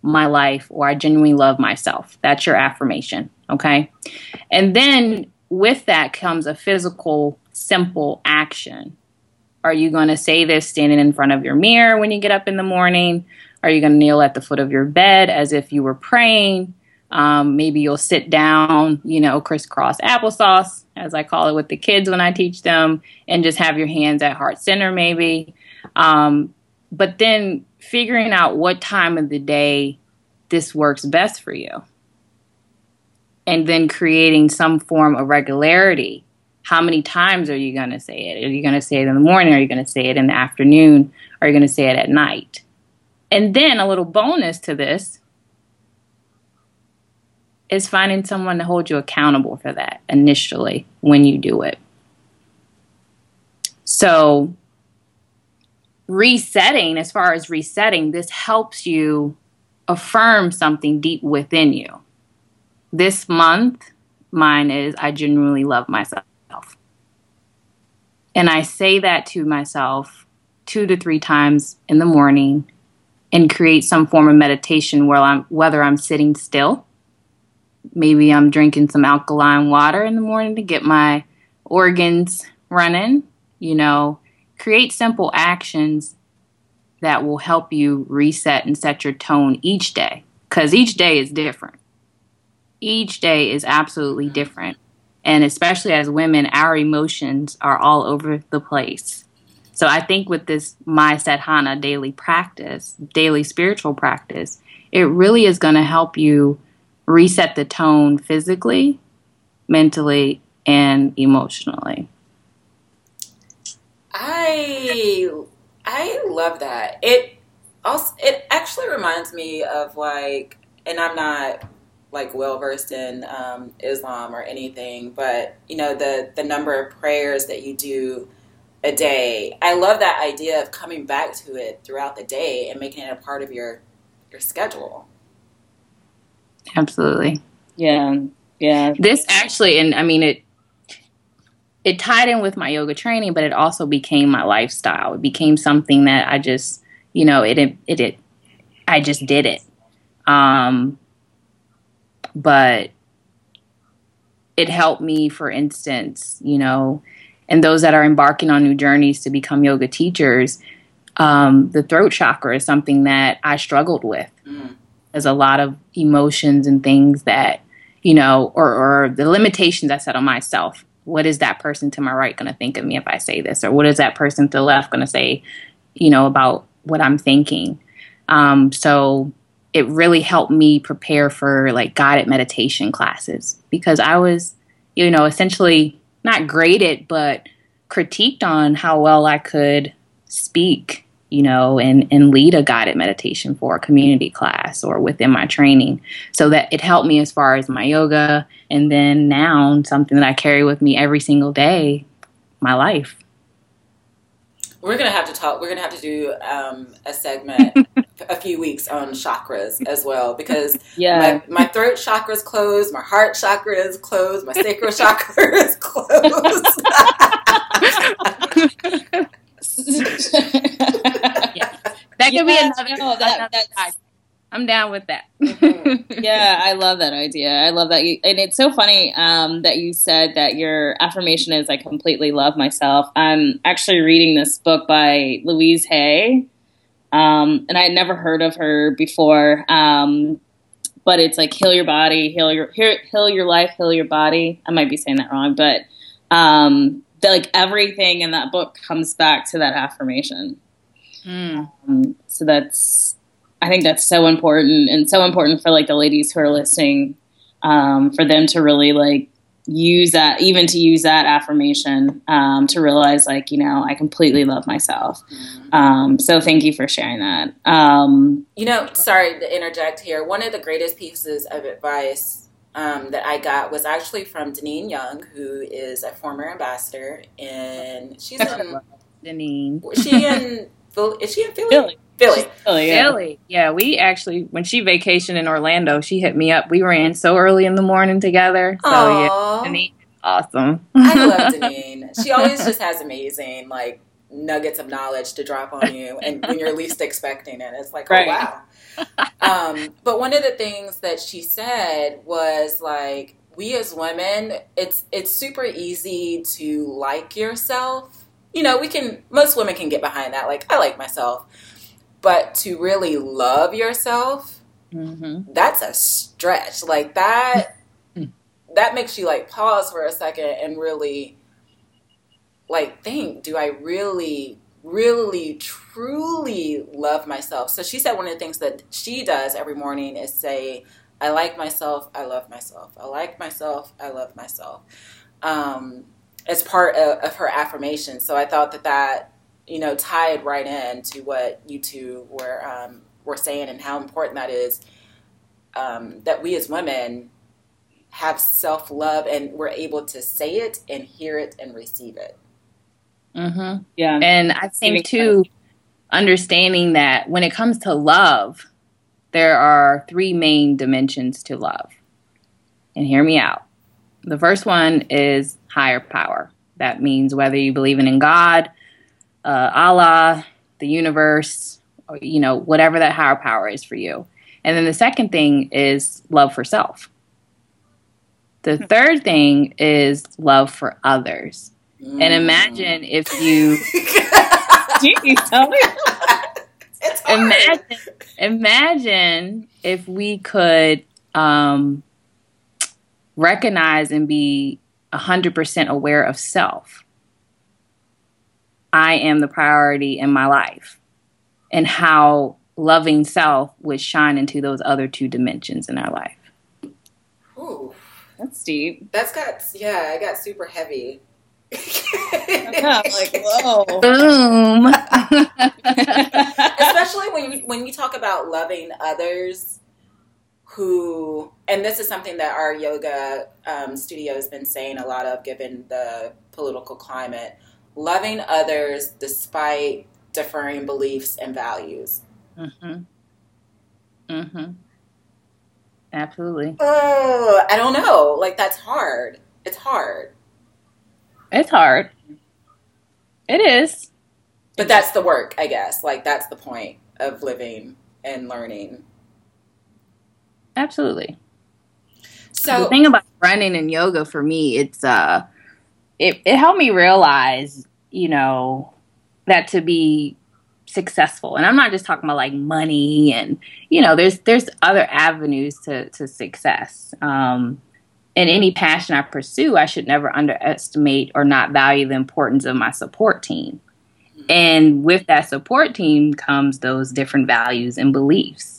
[SPEAKER 3] my life or I genuinely love myself. That's your affirmation. Okay. And then with that comes a physical, simple action. Are you going to say this standing in front of your mirror when you get up in the morning? Are you going to kneel at the foot of your bed as if you were praying? Um, maybe you'll sit down, you know, crisscross applesauce, as I call it with the kids when I teach them, and just have your hands at heart center, maybe. Um, but then figuring out what time of the day this works best for you. And then creating some form of regularity. How many times are you going to say it? Are you going to say it in the morning? Are you going to say it in the afternoon? Are you going to say it at night? And then a little bonus to this is finding someone to hold you accountable for that initially when you do it. So, resetting, as far as resetting, this helps you affirm something deep within you. This month, mine is I genuinely love myself. And I say that to myself two to three times in the morning and create some form of meditation where I'm whether I'm sitting still, maybe I'm drinking some alkaline water in the morning to get my organs running, you know, create simple actions that will help you reset and set your tone each day cuz each day is different. Each day is absolutely different. And especially as women, our emotions are all over the place. So I think with this My Sadhana daily practice, daily spiritual practice, it really is going to help you reset the tone physically, mentally, and emotionally.
[SPEAKER 2] I I love that. It also it actually reminds me of like, and I'm not like well versed in um, Islam or anything, but you know the the number of prayers that you do a day. I love that idea of coming back to it throughout the day and making it a part of your your schedule.
[SPEAKER 3] Absolutely.
[SPEAKER 1] Yeah. Yeah.
[SPEAKER 3] This actually, and I mean it. It tied in with my yoga training, but it also became my lifestyle. It became something that I just, you know, it it it, it I just did it. Um, but it helped me, for instance, you know, and those that are embarking on new journeys to become yoga teachers, um, the throat chakra is something that I struggled with.
[SPEAKER 2] Mm.
[SPEAKER 3] There's a lot of emotions and things that, you know, or, or the limitations I set on myself. What is that person to my right going to think of me if I say this? Or what is that person to the left going to say, you know, about what I'm thinking? Um, so it really helped me prepare for like guided meditation classes because I was, you know, essentially not graded, but critiqued on how well I could speak, you know, and, and lead a guided meditation for a community class or within my training. So that it helped me as far as my yoga. And then now something that I carry with me every single day, my life.
[SPEAKER 2] We're gonna have to talk. We're gonna have to do um, a segment a few weeks on chakras as well because
[SPEAKER 1] Yeah.
[SPEAKER 2] my, my throat chakra is closed, my heart chakra is closed, my sacral chakra is closed.
[SPEAKER 3] That could be another.
[SPEAKER 1] no, that-
[SPEAKER 3] another I'm down with that.
[SPEAKER 1] yeah, I love that idea. I love that. You, and it's so funny um, that you said that your affirmation is I completely love myself. I'm actually reading this book by Louise Hay. Um, and I had never heard of her before. Um, but it's like heal your body, heal your heal, your life, heal your body. I might be saying that wrong, but um, the, like everything in that book comes back to that affirmation.
[SPEAKER 3] Mm.
[SPEAKER 1] Um, so that's, I think that's so important and so important for like the ladies who are listening, um, for them to really like use that, even to use that affirmation, um, to realize like, you know, I completely love myself. Um, so thank you for sharing that. Um,
[SPEAKER 2] You know, sorry to interject here. One of the greatest pieces of advice um, that I got was actually from Deneen Young, who is a former ambassador, and she's in.
[SPEAKER 3] Deneen.
[SPEAKER 2] she in? Phil- Is she in Philly?
[SPEAKER 1] Philly.
[SPEAKER 2] Philly.
[SPEAKER 1] Philly, yeah.
[SPEAKER 3] Philly. Yeah, we actually when she vacationed in Orlando, she hit me up. We ran so early in the morning together. So yeah,
[SPEAKER 2] Aw.
[SPEAKER 3] Deneen, awesome.
[SPEAKER 2] I love Deneen. She always just has amazing like nuggets of knowledge to drop on you, and when you're least expecting it, it's like, oh wow. Um, but one of the things that she said was like, we as women, it's it's super easy to like yourself. You know, we can most women can get behind that. Like, I like myself, but to really love yourself,
[SPEAKER 3] hmm
[SPEAKER 2] that's a stretch. Like that that makes you like pause for a second and really like think, do I really really truly love myself? So she said one of the things that she does every morning is say, I like myself, I love myself. I like myself, I love myself. Um as part of, of her affirmation. So I thought that that you know tied right in to what you two were um, were saying and how important that is um, that we as women have self love and we're able to say it and hear it and receive it.
[SPEAKER 3] hmm
[SPEAKER 1] Yeah.
[SPEAKER 3] And I think
[SPEAKER 1] makes
[SPEAKER 3] too, understanding that when it comes to love, there are three main dimensions to love. And hear me out. The first one is higher power. That means whether you believe in, in God, uh, Allah, the universe, or, you know, whatever that higher power is for you. And then the second thing is love for self. The third thing is love for others.
[SPEAKER 2] Mm.
[SPEAKER 3] And imagine if you
[SPEAKER 1] Jeez, tell me.
[SPEAKER 3] imagine imagine if we could um, recognize and be 100% aware of self I am the priority in my life and how loving self would shine into those other two dimensions in our life.
[SPEAKER 2] Ooh,
[SPEAKER 1] That's deep.
[SPEAKER 2] that's got yeah, it got super heavy.
[SPEAKER 1] Yeah, like whoa.
[SPEAKER 3] Boom.
[SPEAKER 2] especially when you when you talk about loving others who and this is something that our yoga um, studio has been saying a lot of given the political climate loving others despite differing beliefs and values
[SPEAKER 3] mhm. Mhm. Absolutely.
[SPEAKER 2] oh i don't know like that's hard it's hard
[SPEAKER 3] It's hard. It is.
[SPEAKER 2] but that's the work i guess like that's the point of living and learning
[SPEAKER 3] Absolutely.
[SPEAKER 2] So the
[SPEAKER 3] thing about running and yoga for me, it's uh it, it helped me realize, you know, that to be successful, and I'm not just talking about like money and you know, there's there's other avenues to, to success. Um in any passion I pursue, I should never underestimate or not value the importance of my support team. And with that support team comes those different values and beliefs.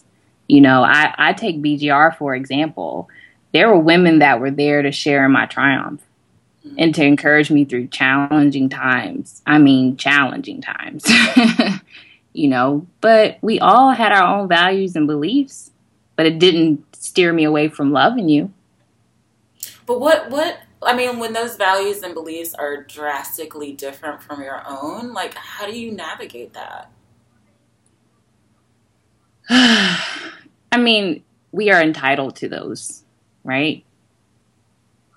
[SPEAKER 3] You know, I, I take BGR for example. There were women that were there to share in my triumph mm. and to encourage me through challenging times. I mean, challenging times. you know, but we all had our own values and beliefs, but it didn't steer me away from loving you.
[SPEAKER 2] But what what I mean, when those values and beliefs are drastically different from your own, like how do you navigate that?
[SPEAKER 3] I mean, we are entitled to those, right?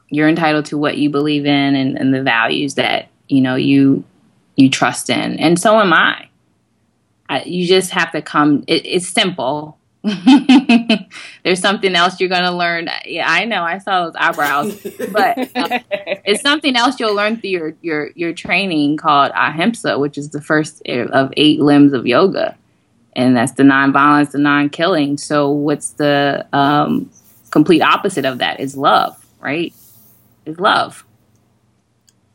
[SPEAKER 3] You're entitled to what you believe in and, and the values that you know you you trust in, and so am I. I you just have to come. It, it's simple. There's something else you're going to learn. Yeah, I know. I saw those eyebrows, but uh, it's something else you'll learn through your your your training called ahimsa, which is the first of eight limbs of yoga, and that's the non-violence, the non-killing. So, what's the um, complete opposite of that? Is love, right? Is love.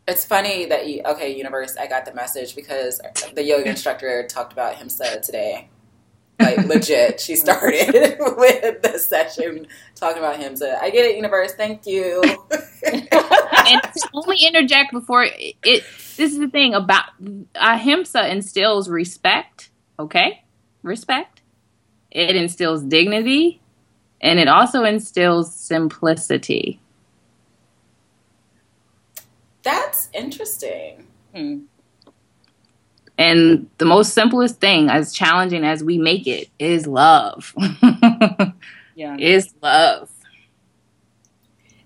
[SPEAKER 2] It's funny that you okay, universe, I got the message because the yoga instructor talked about himsa today. Like legit. She started with the session talking about himsa. I get it, universe, thank you.
[SPEAKER 3] and only interject before it, it this is the thing about ahimsa instills respect okay respect it instills dignity and it also instills simplicity
[SPEAKER 2] That's interesting.
[SPEAKER 1] Hmm.
[SPEAKER 3] and the most simplest thing as challenging as we make it is love
[SPEAKER 1] Yeah.
[SPEAKER 3] is love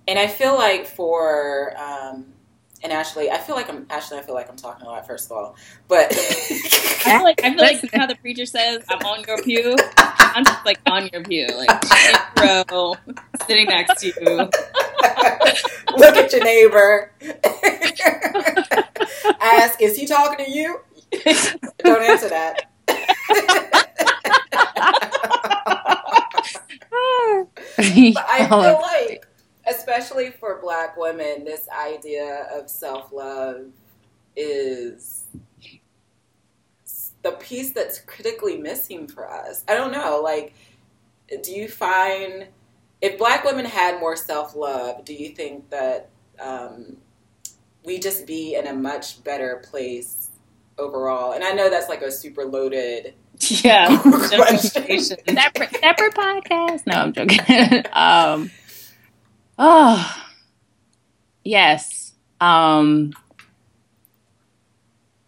[SPEAKER 2] And I feel like for um and Ashley, I feel like I'm Ashley. I feel like I'm talking a lot. First of all, but
[SPEAKER 1] I feel like I feel like how the preacher says, "I'm on your pew." I'm just like on your pew, like row, sitting next to you.
[SPEAKER 2] look at your neighbor. Ask, is he talking to you? Don't answer that. But I feel like, especially for Black women, this idea of self love is the piece that's critically missing for us. I don't know. Like, do you find if Black women had more self love, do you think that um, we just be in a much better place overall? And I know that's like a super loaded
[SPEAKER 1] Yeah.
[SPEAKER 2] question.
[SPEAKER 3] separate separate podcast. No, I'm joking. um, oh, yes. Um,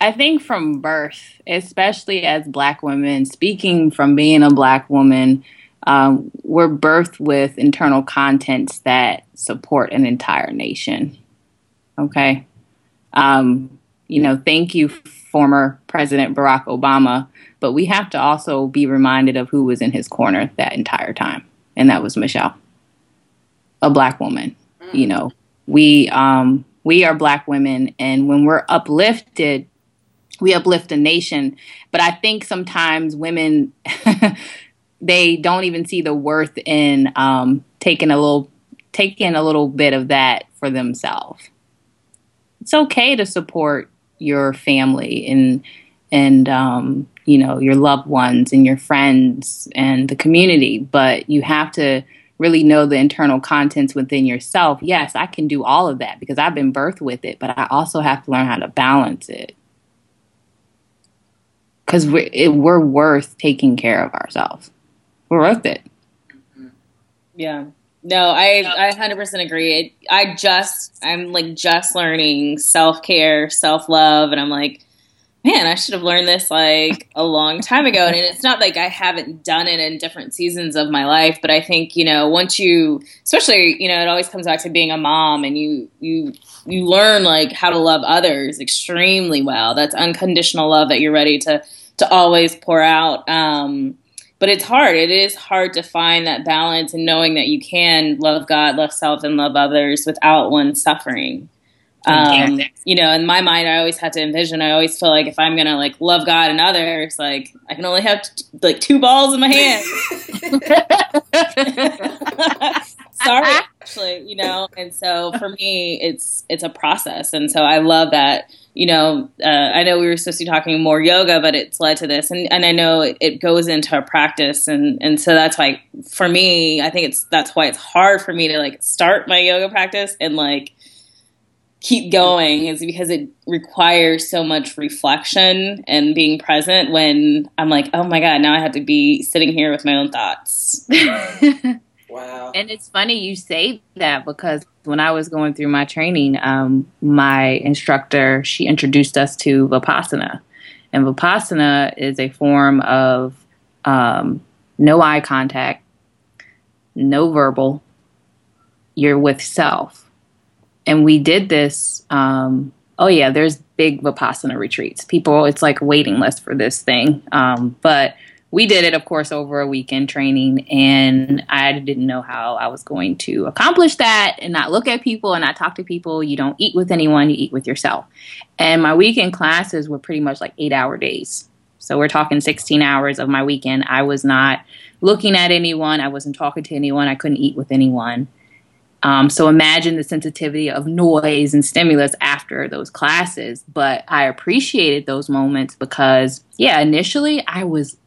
[SPEAKER 3] I think from birth, especially as Black women, speaking from being a Black woman, um, we're birthed with internal contents that support an entire nation. Okay. Um, you know, thank you, former President Barack Obama, but we have to also be reminded of who was in his corner that entire time, and that was Michelle, a black woman. You know, we um, we are black women, and when we're uplifted, we uplift a nation. But I think sometimes women they don't even see the worth in um, taking a little taking a little bit of that for themselves. It's okay to support your family and and um, you know your loved ones and your friends and the community, but you have to really know the internal contents within yourself. Yes, I can do all of that because I've been birthed with it, but I also have to learn how to balance it because we're, it, we're worth taking care of ourselves. We're worth it.
[SPEAKER 1] Yeah. No, I I 100% agree. I just I'm like just learning self-care, self-love and I'm like man, I should have learned this like a long time ago. And it's not like I haven't done it in different seasons of my life, but I think, you know, once you especially, you know, it always comes back to being a mom and you you you learn like how to love others extremely well. That's unconditional love that you're ready to to always pour out. Um but it's hard. It is hard to find that balance and knowing that you can love God, love self, and love others without one suffering. Um, you know, in my mind, I always had to envision. I always feel like if I'm gonna like love God and others, like I can only have t- like two balls in my hand. Sorry, actually, you know. And so for me, it's it's a process, and so I love that you know, uh, I know we were supposed to be talking more yoga, but it's led to this, and, and I know it, it goes into a practice, and and so that's why for me, I think it's that's why it's hard for me to like start my yoga practice and like keep going is because it requires so much reflection and being present when I'm like, oh my god, now I have to be sitting here with my own thoughts.
[SPEAKER 2] wow.
[SPEAKER 3] And it's funny you say that because when I was going through my training, um, my instructor she introduced us to vipassana, and vipassana is a form of um, no eye contact, no verbal. You're with self, and we did this. Um, oh yeah, there's big vipassana retreats. People, it's like a waiting list for this thing. Um, but we did it, of course, over a weekend training, and I didn't know how I was going to accomplish that and not look at people and not talk to people. You don't eat with anyone, you eat with yourself. And my weekend classes were pretty much like eight hour days. So we're talking 16 hours of my weekend. I was not looking at anyone, I wasn't talking to anyone, I couldn't eat with anyone. Um, so imagine the sensitivity of noise and stimulus after those classes. But I appreciated those moments because, yeah, initially I was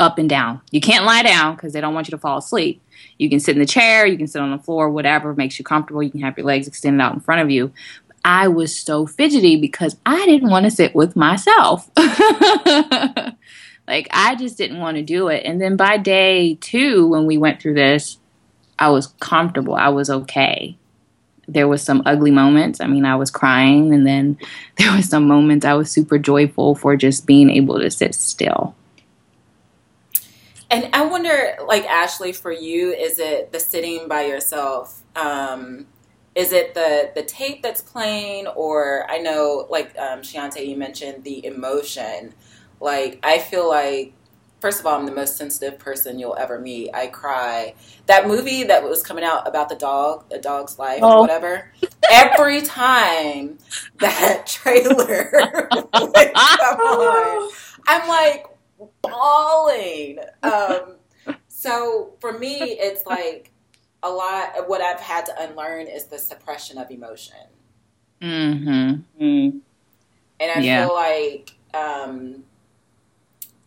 [SPEAKER 3] up and down. You can't lie down because they don't want you to fall asleep. You can sit in the chair, you can sit on the floor, whatever makes you comfortable. You can have your legs extended out in front of you. I was so fidgety because I didn't want to sit with myself. like, I just didn't want to do it. And then by day two, when we went through this, I was comfortable. I was okay. There was some ugly moments. I mean, I was crying, and then there was some moments I was super joyful for just being able to sit still.
[SPEAKER 2] And I wonder, like Ashley, for you, is it the sitting by yourself? Um, is it the the tape that's playing, or I know, like um, Shiante, you mentioned the emotion. Like I feel like, first of all, I'm the most sensitive person you'll ever meet. I cry. That movie that was coming out about the dog, a dog's life, oh. or whatever. Every time that trailer would come on, I'm like, bawling. Um, so for me, it's like a lot of what I've had to unlearn is the suppression of emotion.
[SPEAKER 3] Mm-hmm.
[SPEAKER 2] Mm. And I yeah. feel like um,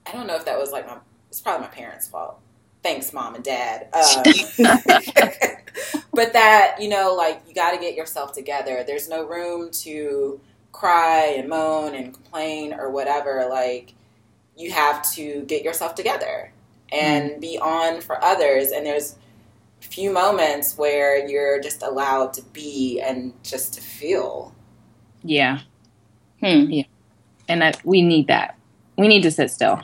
[SPEAKER 2] I don't know if that was like my. It's probably my parents' fault. Thanks, mom and dad. Um, but that you know, like you got to get yourself together. There's no room to cry and moan and complain or whatever. Like you have to get yourself together and mm. be on for others. And there's few moments where you're just allowed to be and just to feel.
[SPEAKER 3] Yeah. Hmm. Yeah. And that we need that. We need to sit still.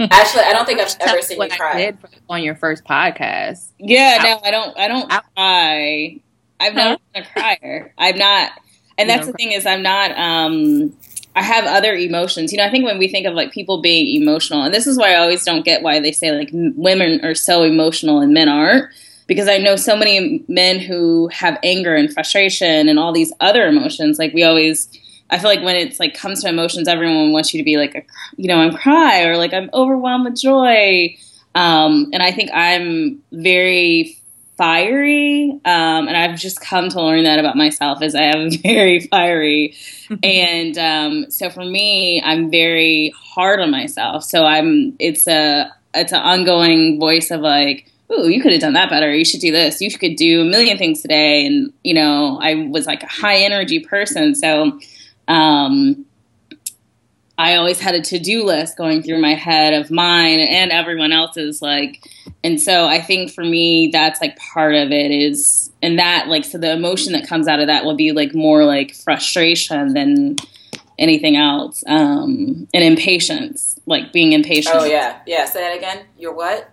[SPEAKER 2] Actually, I don't think I've ever seen you cry
[SPEAKER 3] on your first podcast.
[SPEAKER 1] Yeah, I, no, I don't. I don't I, cry. I've never been a crier. I'm not, and that's the cry. thing is, I'm not. um I have other emotions. You know, I think when we think of like people being emotional, and this is why I always don't get why they say like women are so emotional and men aren't, because I know so many men who have anger and frustration and all these other emotions. Like we always, I feel like when it's like comes to emotions, everyone wants you to be like, a, you know, I'm cry or like I'm overwhelmed with joy. Um, and I think I'm very fiery, um, and I've just come to learn that about myself is I am very fiery, and um, so for me, I'm very hard on myself. So I'm it's a it's an ongoing voice of like, ooh, you could have done that better. You should do this. You could do a million things today. And, you know, I was like a high energy person. So, um, I always had a to do list going through my head of mine and everyone else's. Like, and so I think for me, that's like part of it is, and that, like, so the emotion that comes out of that will be like more like frustration than anything else. Um, and impatience, like being impatient.
[SPEAKER 2] Oh, yeah. Yeah. Say that again. You're what?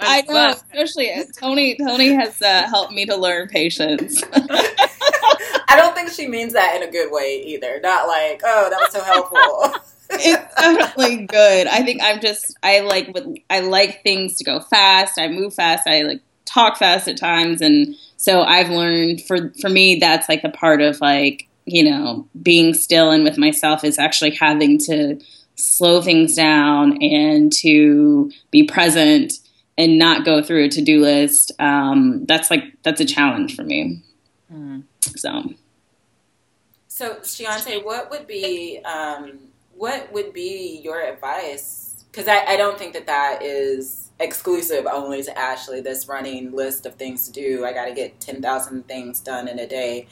[SPEAKER 1] I know, especially Tony. Tony has uh, helped me to learn patience.
[SPEAKER 2] I don't think she means that in a good way either. Not like, oh, that was so helpful.
[SPEAKER 1] it's definitely good. I think I'm just I like I like things to go fast. I move fast. I like talk fast at times, and so I've learned for for me that's like a part of like you know being still and with myself is actually having to slow things down and to be present and not go through a to-do list um, that's like that's a challenge for me. Mm. so.
[SPEAKER 2] So Shiante, what would be um, what would be your advice? Because I, I don't think that that is exclusive only to ashley this running list of things to do. I got to get 10000 things done in a day.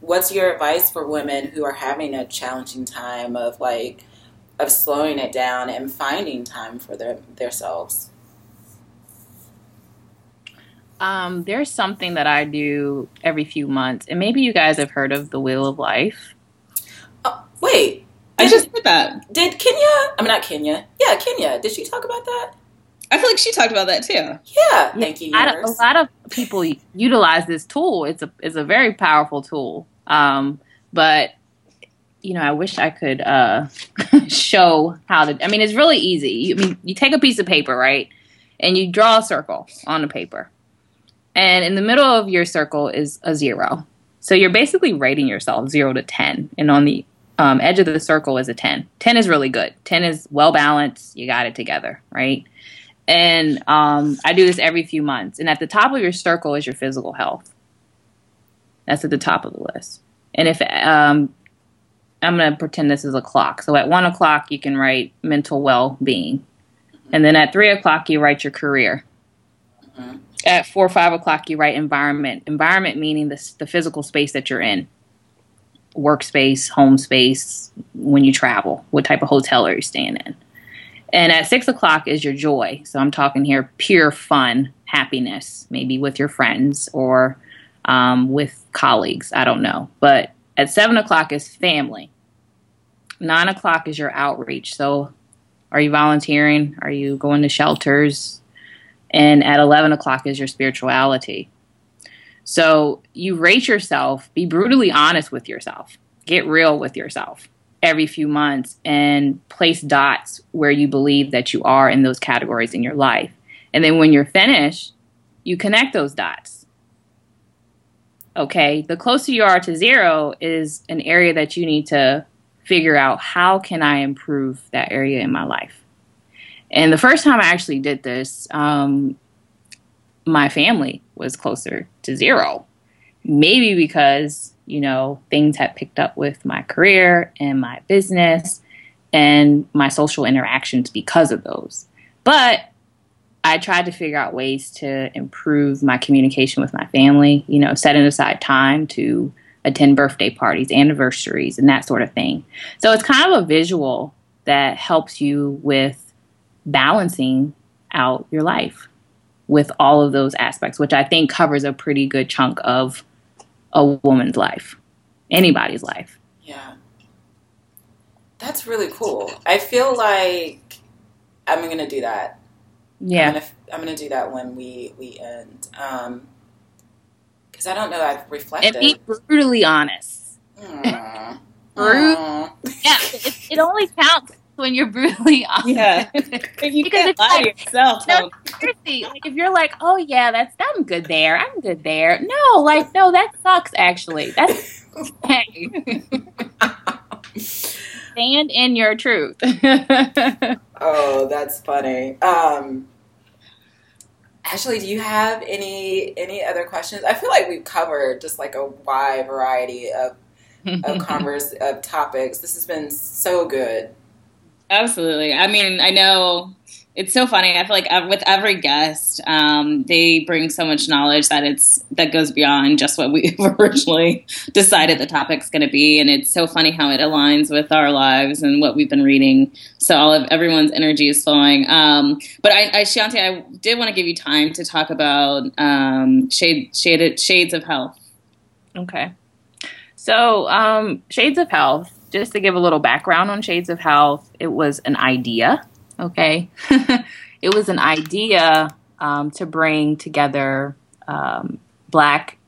[SPEAKER 2] What's your advice for women who are having a challenging time of like of slowing it down and finding time for their themselves?
[SPEAKER 3] Um, there's something that I do every few months, and maybe you guys have heard of the Wheel of Life.
[SPEAKER 2] Oh, wait,
[SPEAKER 1] I just heard that.
[SPEAKER 2] Did Kenya? I mean, not Kenya. Yeah, Kenya. Did she talk about that?
[SPEAKER 1] I feel like she talked about that too.
[SPEAKER 2] Yeah, thank you.
[SPEAKER 3] A lot of people utilize this tool. It's a it's a very powerful tool. Um, but you know, I wish I could uh, show how to. I mean, it's really easy. You, I mean, you take a piece of paper, right, and you draw a circle on the paper, and in the middle of your circle is a zero. So you're basically rating yourself zero to ten, and on the um, edge of the circle is a ten. Ten is really good. Ten is well balanced. You got it together, right? And um, I do this every few months. And at the top of your circle is your physical health. That's at the top of the list. And if um, I'm going to pretend this is a clock. So at one o'clock, you can write mental well being. And then at three o'clock, you write your career. Mm-hmm. At four or five o'clock, you write environment. Environment meaning the, the physical space that you're in workspace, home space, when you travel, what type of hotel are you staying in? And at six o'clock is your joy. So I'm talking here pure fun, happiness, maybe with your friends or um, with colleagues. I don't know. But at seven o'clock is family nine o'clock is your outreach. So, are you volunteering? Are you going to shelters? And at 11 o'clock is your spirituality. So, you rate yourself, be brutally honest with yourself, get real with yourself every few months, and place dots where you believe that you are in those categories in your life. And then when you're finished, you connect those dots. Okay, the closer you are to zero is an area that you need to figure out how can I improve that area in my life. And the first time I actually did this, um, my family was closer to zero. Maybe because, you know, things had picked up with my career and my business and my social interactions because of those. But I tried to figure out ways to improve my communication with my family, you know, setting aside time to attend birthday parties, anniversaries, and that sort of thing. So it's kind of a visual that helps you with balancing out your life with all of those aspects, which I think covers a pretty good chunk of a woman's life, anybody's life.
[SPEAKER 2] Yeah. That's really cool. I feel like I'm going to do that.
[SPEAKER 3] Yeah.
[SPEAKER 2] I'm going to do that when we, we end. Um, because I don't know. I've reflected.
[SPEAKER 3] And be brutally honest. Mm. Brute. Mm. Yeah, it, it, only counts when you're brutally honest.
[SPEAKER 1] Yeah, you can't lie like, yourself. No,
[SPEAKER 3] seriously, like if you're like, oh yeah, that's I'm good there. I'm good there. No, like no, that sucks. Actually, that's hey. Stand in your truth.
[SPEAKER 2] oh, that's funny. Um, Ashley, do you have any any other questions? I feel like we've covered just like a wide variety of of converse of topics. This has been so good.
[SPEAKER 1] Absolutely. I mean, I know it's so funny. I feel like with every guest, um, they bring so much knowledge that it's that goes beyond just what we originally decided the topic's going to be, and it's so funny how it aligns with our lives and what we've been reading. So all of everyone's energy is flowing. Um, but I, I, Shanti, I did want to give you time to talk about um, shade, shades of health.
[SPEAKER 3] Okay. So um, shades of health. Just to give a little background on Shades of Health, it was an idea Okay. it was an idea um, to bring together um, Black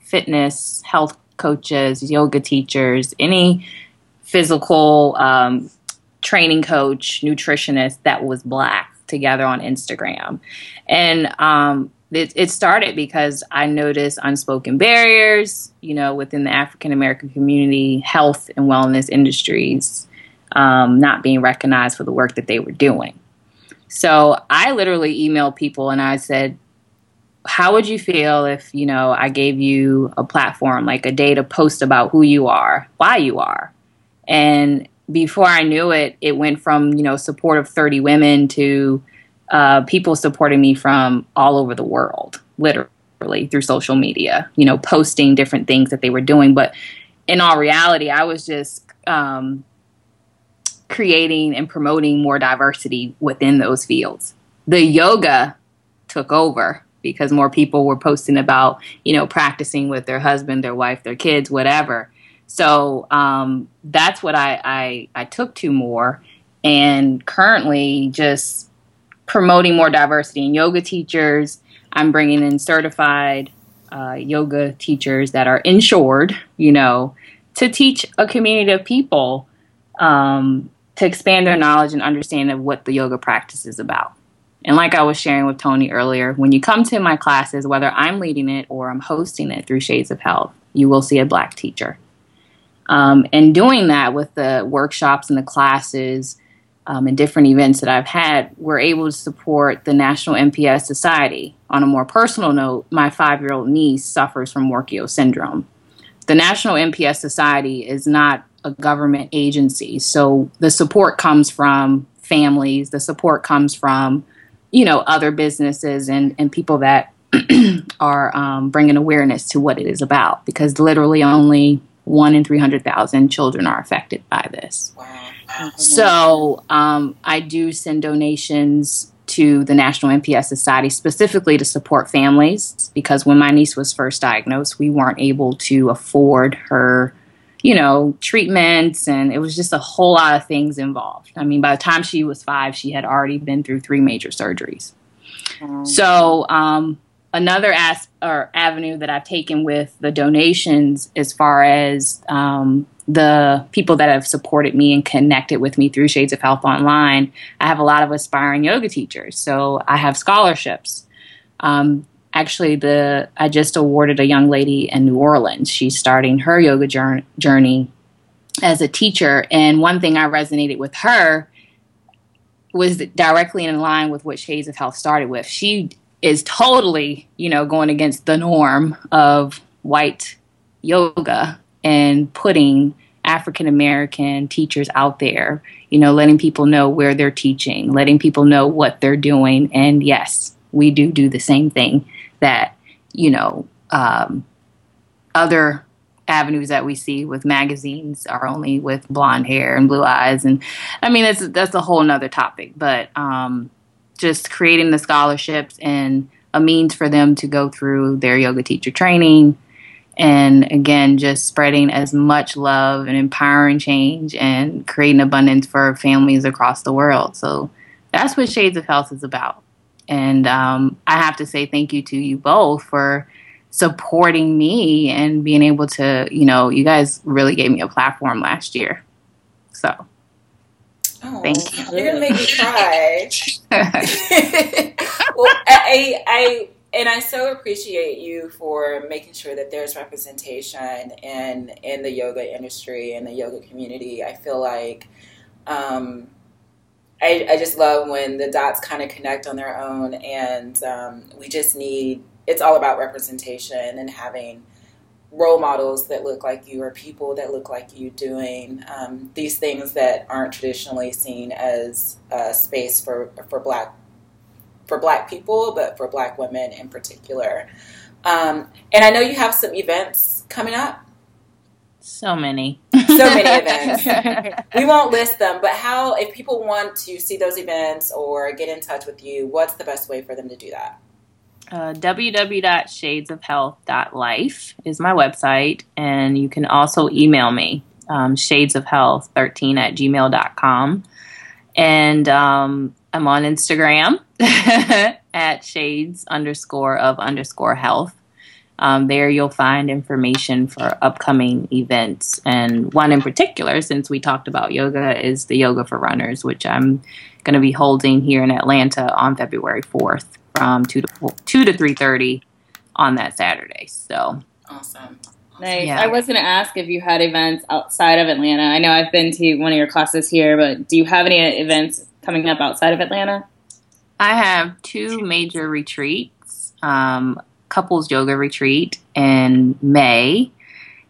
[SPEAKER 3] fitness, health coaches, yoga teachers, any physical um, training coach, nutritionist that was Black together on Instagram. And um, it, it, started because I noticed unspoken barriers, you know, within the African American community, health and wellness industries um, not being recognized for the work that they were doing. So I literally emailed people and I said, how would you feel if, you know, I gave you a platform, like a day to post about who you are, why you are? And before I knew it, it went from, you know, support of 30 women to uh, people supporting me from all over the world, literally through social media, you know, posting different things that they were doing. But in all reality, I was just um, creating and promoting more diversity within those fields. The yoga took over because more people were posting about, you know, practicing with their husband, their wife, their kids, whatever. So um, that's what I, I, I took to more, and currently just promoting more diversity in yoga teachers. I'm bringing in certified uh, yoga teachers that are insured, you know, to teach a community of people um, to expand their knowledge and understanding of what the yoga practice is about. And like I was sharing with Tony earlier, when you come to my classes, whether I'm leading it or I'm hosting it through Shades of Health, you will see a black teacher. Um, and doing that with the workshops and the classes um, and different events that I've had, we're able to support the National MPS Society. On a more personal note, my five year old niece suffers from Morquio syndrome. The National MPS Society is not a government agency. So the support comes from families, the support comes from, you know, other businesses and, and people that are um, bringing awareness to what it is about because literally only one in 300,000 children are affected by this. Wow. So um, I do send donations to the National MPS Society specifically to support families because when my niece was first diagnosed, we weren't able to afford her you know, treatments, and it was just a whole lot of things involved. I mean, by the time she was five, she had already been through three major surgeries. Um, so, um, another as- or avenue that I've taken with the donations, as far as um, the people that have supported me and connected with me through Shades of Health Online, I have a lot of aspiring yoga teachers. So I have scholarships. Um, actually the I just awarded a young lady in New Orleans. She's starting her yoga journey as a teacher, and one thing I resonated with her was directly in line with what Shades of Health started with. She is totally, you know, going against the norm of white yoga and putting African American teachers out there, you know, letting people know where they're teaching, letting people know what they're doing. And yes, we do do the same thing that you know um, other avenues that we see with magazines are only with blonde hair and blue eyes. And i mean that's that's a whole nother topic but um, just creating the scholarships and a means for them to go through their yoga teacher training. And again just spreading as much love and empowering change and creating abundance for families across the world. So that's what shades of health is about and um, I have to say thank you to you both for supporting me and being able to, you know, you guys really gave me a platform last year. So.
[SPEAKER 2] Oh, thank you. You're gonna make me cry. well, I, I, and I so appreciate you for making sure that there's representation in in the yoga industry and the yoga community. I feel like um, I, I just love when the dots kind of connect on their own, and um, we just need. It's all about representation and having role models that look like you or people that look like you doing um, these things that aren't traditionally seen as a space for for black for black people, but for black women in particular. Um, and I know you have some events coming up.
[SPEAKER 3] So many.
[SPEAKER 2] so many events. we won't list them, but how, if people want to see those events or get in touch with you, what's the best way for them to do that?
[SPEAKER 3] Uh, www.shadesofhealth.life is my website, and you can also email me, um, shadesofhealth13 at gmail.com. And um, I'm on Instagram at shades underscore of underscore health. Um, there you'll find information for upcoming events. And one in particular, since we talked about yoga, is the Yoga for Runners, which I'm going to be holding here in Atlanta on February 4th from 2 to 4, 2 to 3.30 on that Saturday. So
[SPEAKER 2] awesome.
[SPEAKER 1] Nice. Yeah. I was going to ask if you had events outside of Atlanta. I know I've been to one of your classes here, but do you have any events coming up outside of Atlanta?
[SPEAKER 3] I have two major retreats. Um, couples yoga retreat in May.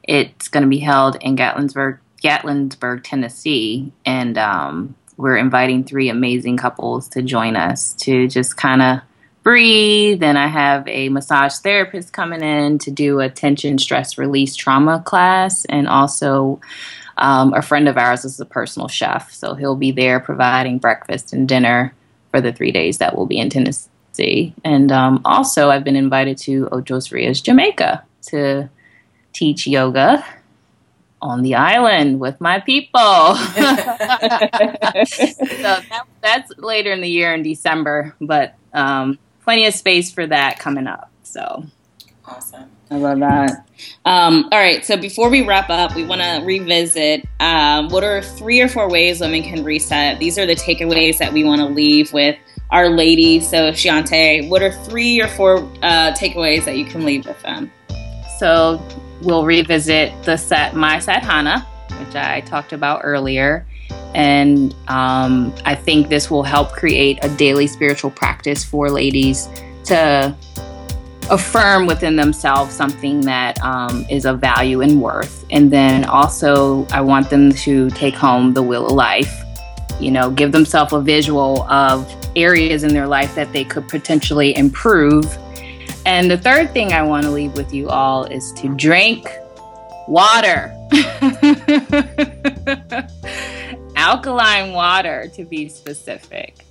[SPEAKER 3] It's going to be held in Gatlinburg, Gatlinburg, Tennessee, and um, we're inviting three amazing couples to join us to just kind of breathe. And I have a massage therapist coming in to do a tension, stress release, trauma class, and also um, a friend of ours is a personal chef, so he'll be there providing breakfast and dinner for the three days that we'll be in Tennessee see. And um, also, I've been invited to Ochos Rios, Jamaica to teach yoga on the island with my people. so that, that's later in the year in December, but um, plenty of space for that coming up. So
[SPEAKER 2] awesome.
[SPEAKER 1] I love that. Um, all right, so before we wrap up, we want to revisit um, what are three or four ways women can reset. These are the takeaways that we want to leave with our ladies. So, Shiante, what are three or four uh, takeaways that you can leave with them?
[SPEAKER 3] So, we'll revisit the set My Sadhana, which I talked about earlier. And um, I think this will help create a daily spiritual practice for ladies to affirm within themselves something that um, is of value and worth. And then also, I want them to take home the wheel of life you know, give themselves a visual of areas in their life that they could potentially improve. And the third thing I want to leave with you all is to drink water. Alkaline water, to be specific.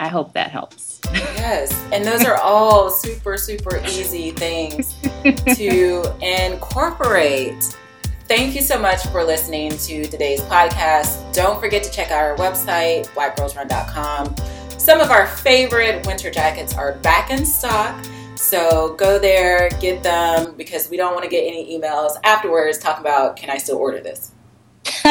[SPEAKER 3] I hope that helps.
[SPEAKER 2] Yes, and those are all super, super easy things to incorporate Thank you so much for listening to today's podcast. Don't forget to check out our website, blackgirlsrun.com. Some of our favorite winter jackets are back in stock. So go there, get them because we don't want to get any emails afterwards talking about, can I still order this?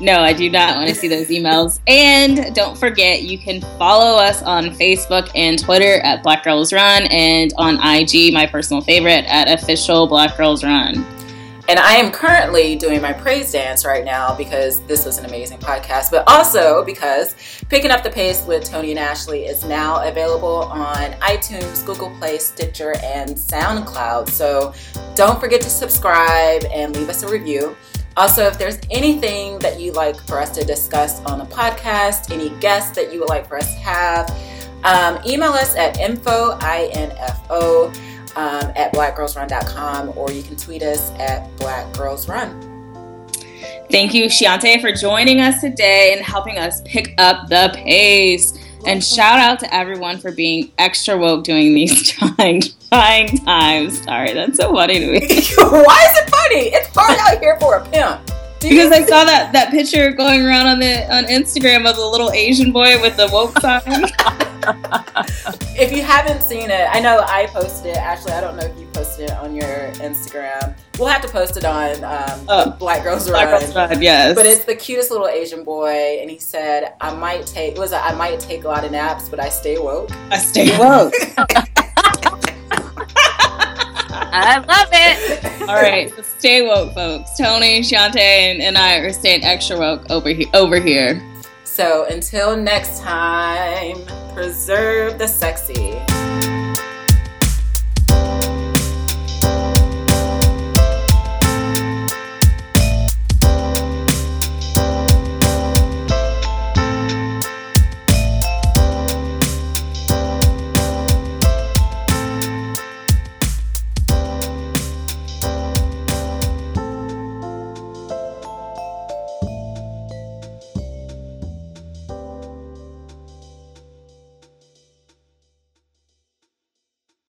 [SPEAKER 1] no, I do not want to see those emails. And don't forget, you can follow us on Facebook and Twitter at Black Girls Run and on IG, my personal favorite, at Official Black Girls Run.
[SPEAKER 2] And I am currently doing my praise dance right now because this was an amazing podcast, but also because Picking Up the Pace with Tony and Ashley is now available on iTunes, Google Play, Stitcher, and SoundCloud. So don't forget to subscribe and leave us a review. Also, if there's anything that you'd like for us to discuss on the podcast, any guests that you would like for us to have, um, email us at info, I-N-F-O, um, at blackgirlsrun.com or you can tweet us at blackgirlsrun.
[SPEAKER 1] Thank you, Shiante, for joining us today and helping us pick up the pace. And shout out to everyone for being extra woke during these trying, trying times. Sorry, that's so funny to me.
[SPEAKER 2] Why is it funny? It's hard out here for a pimp
[SPEAKER 1] because I saw that that picture going around on the on Instagram of the little Asian boy with the woke sign.
[SPEAKER 2] if you haven't seen it, I know I posted it. Actually, I don't know if you posted it on your Instagram. We'll have to post it on um, oh, Black Girls Black Run. Girls Run,
[SPEAKER 1] yes.
[SPEAKER 2] But it's the cutest little Asian boy, and he said, "I might take was I might take a lot of naps, but I stay woke.
[SPEAKER 1] I stay woke."
[SPEAKER 3] I love it.
[SPEAKER 1] All right, so stay woke, folks. Tony, Shante, and, and I are staying extra woke over here. Over here.
[SPEAKER 2] So until next time, preserve the sexy.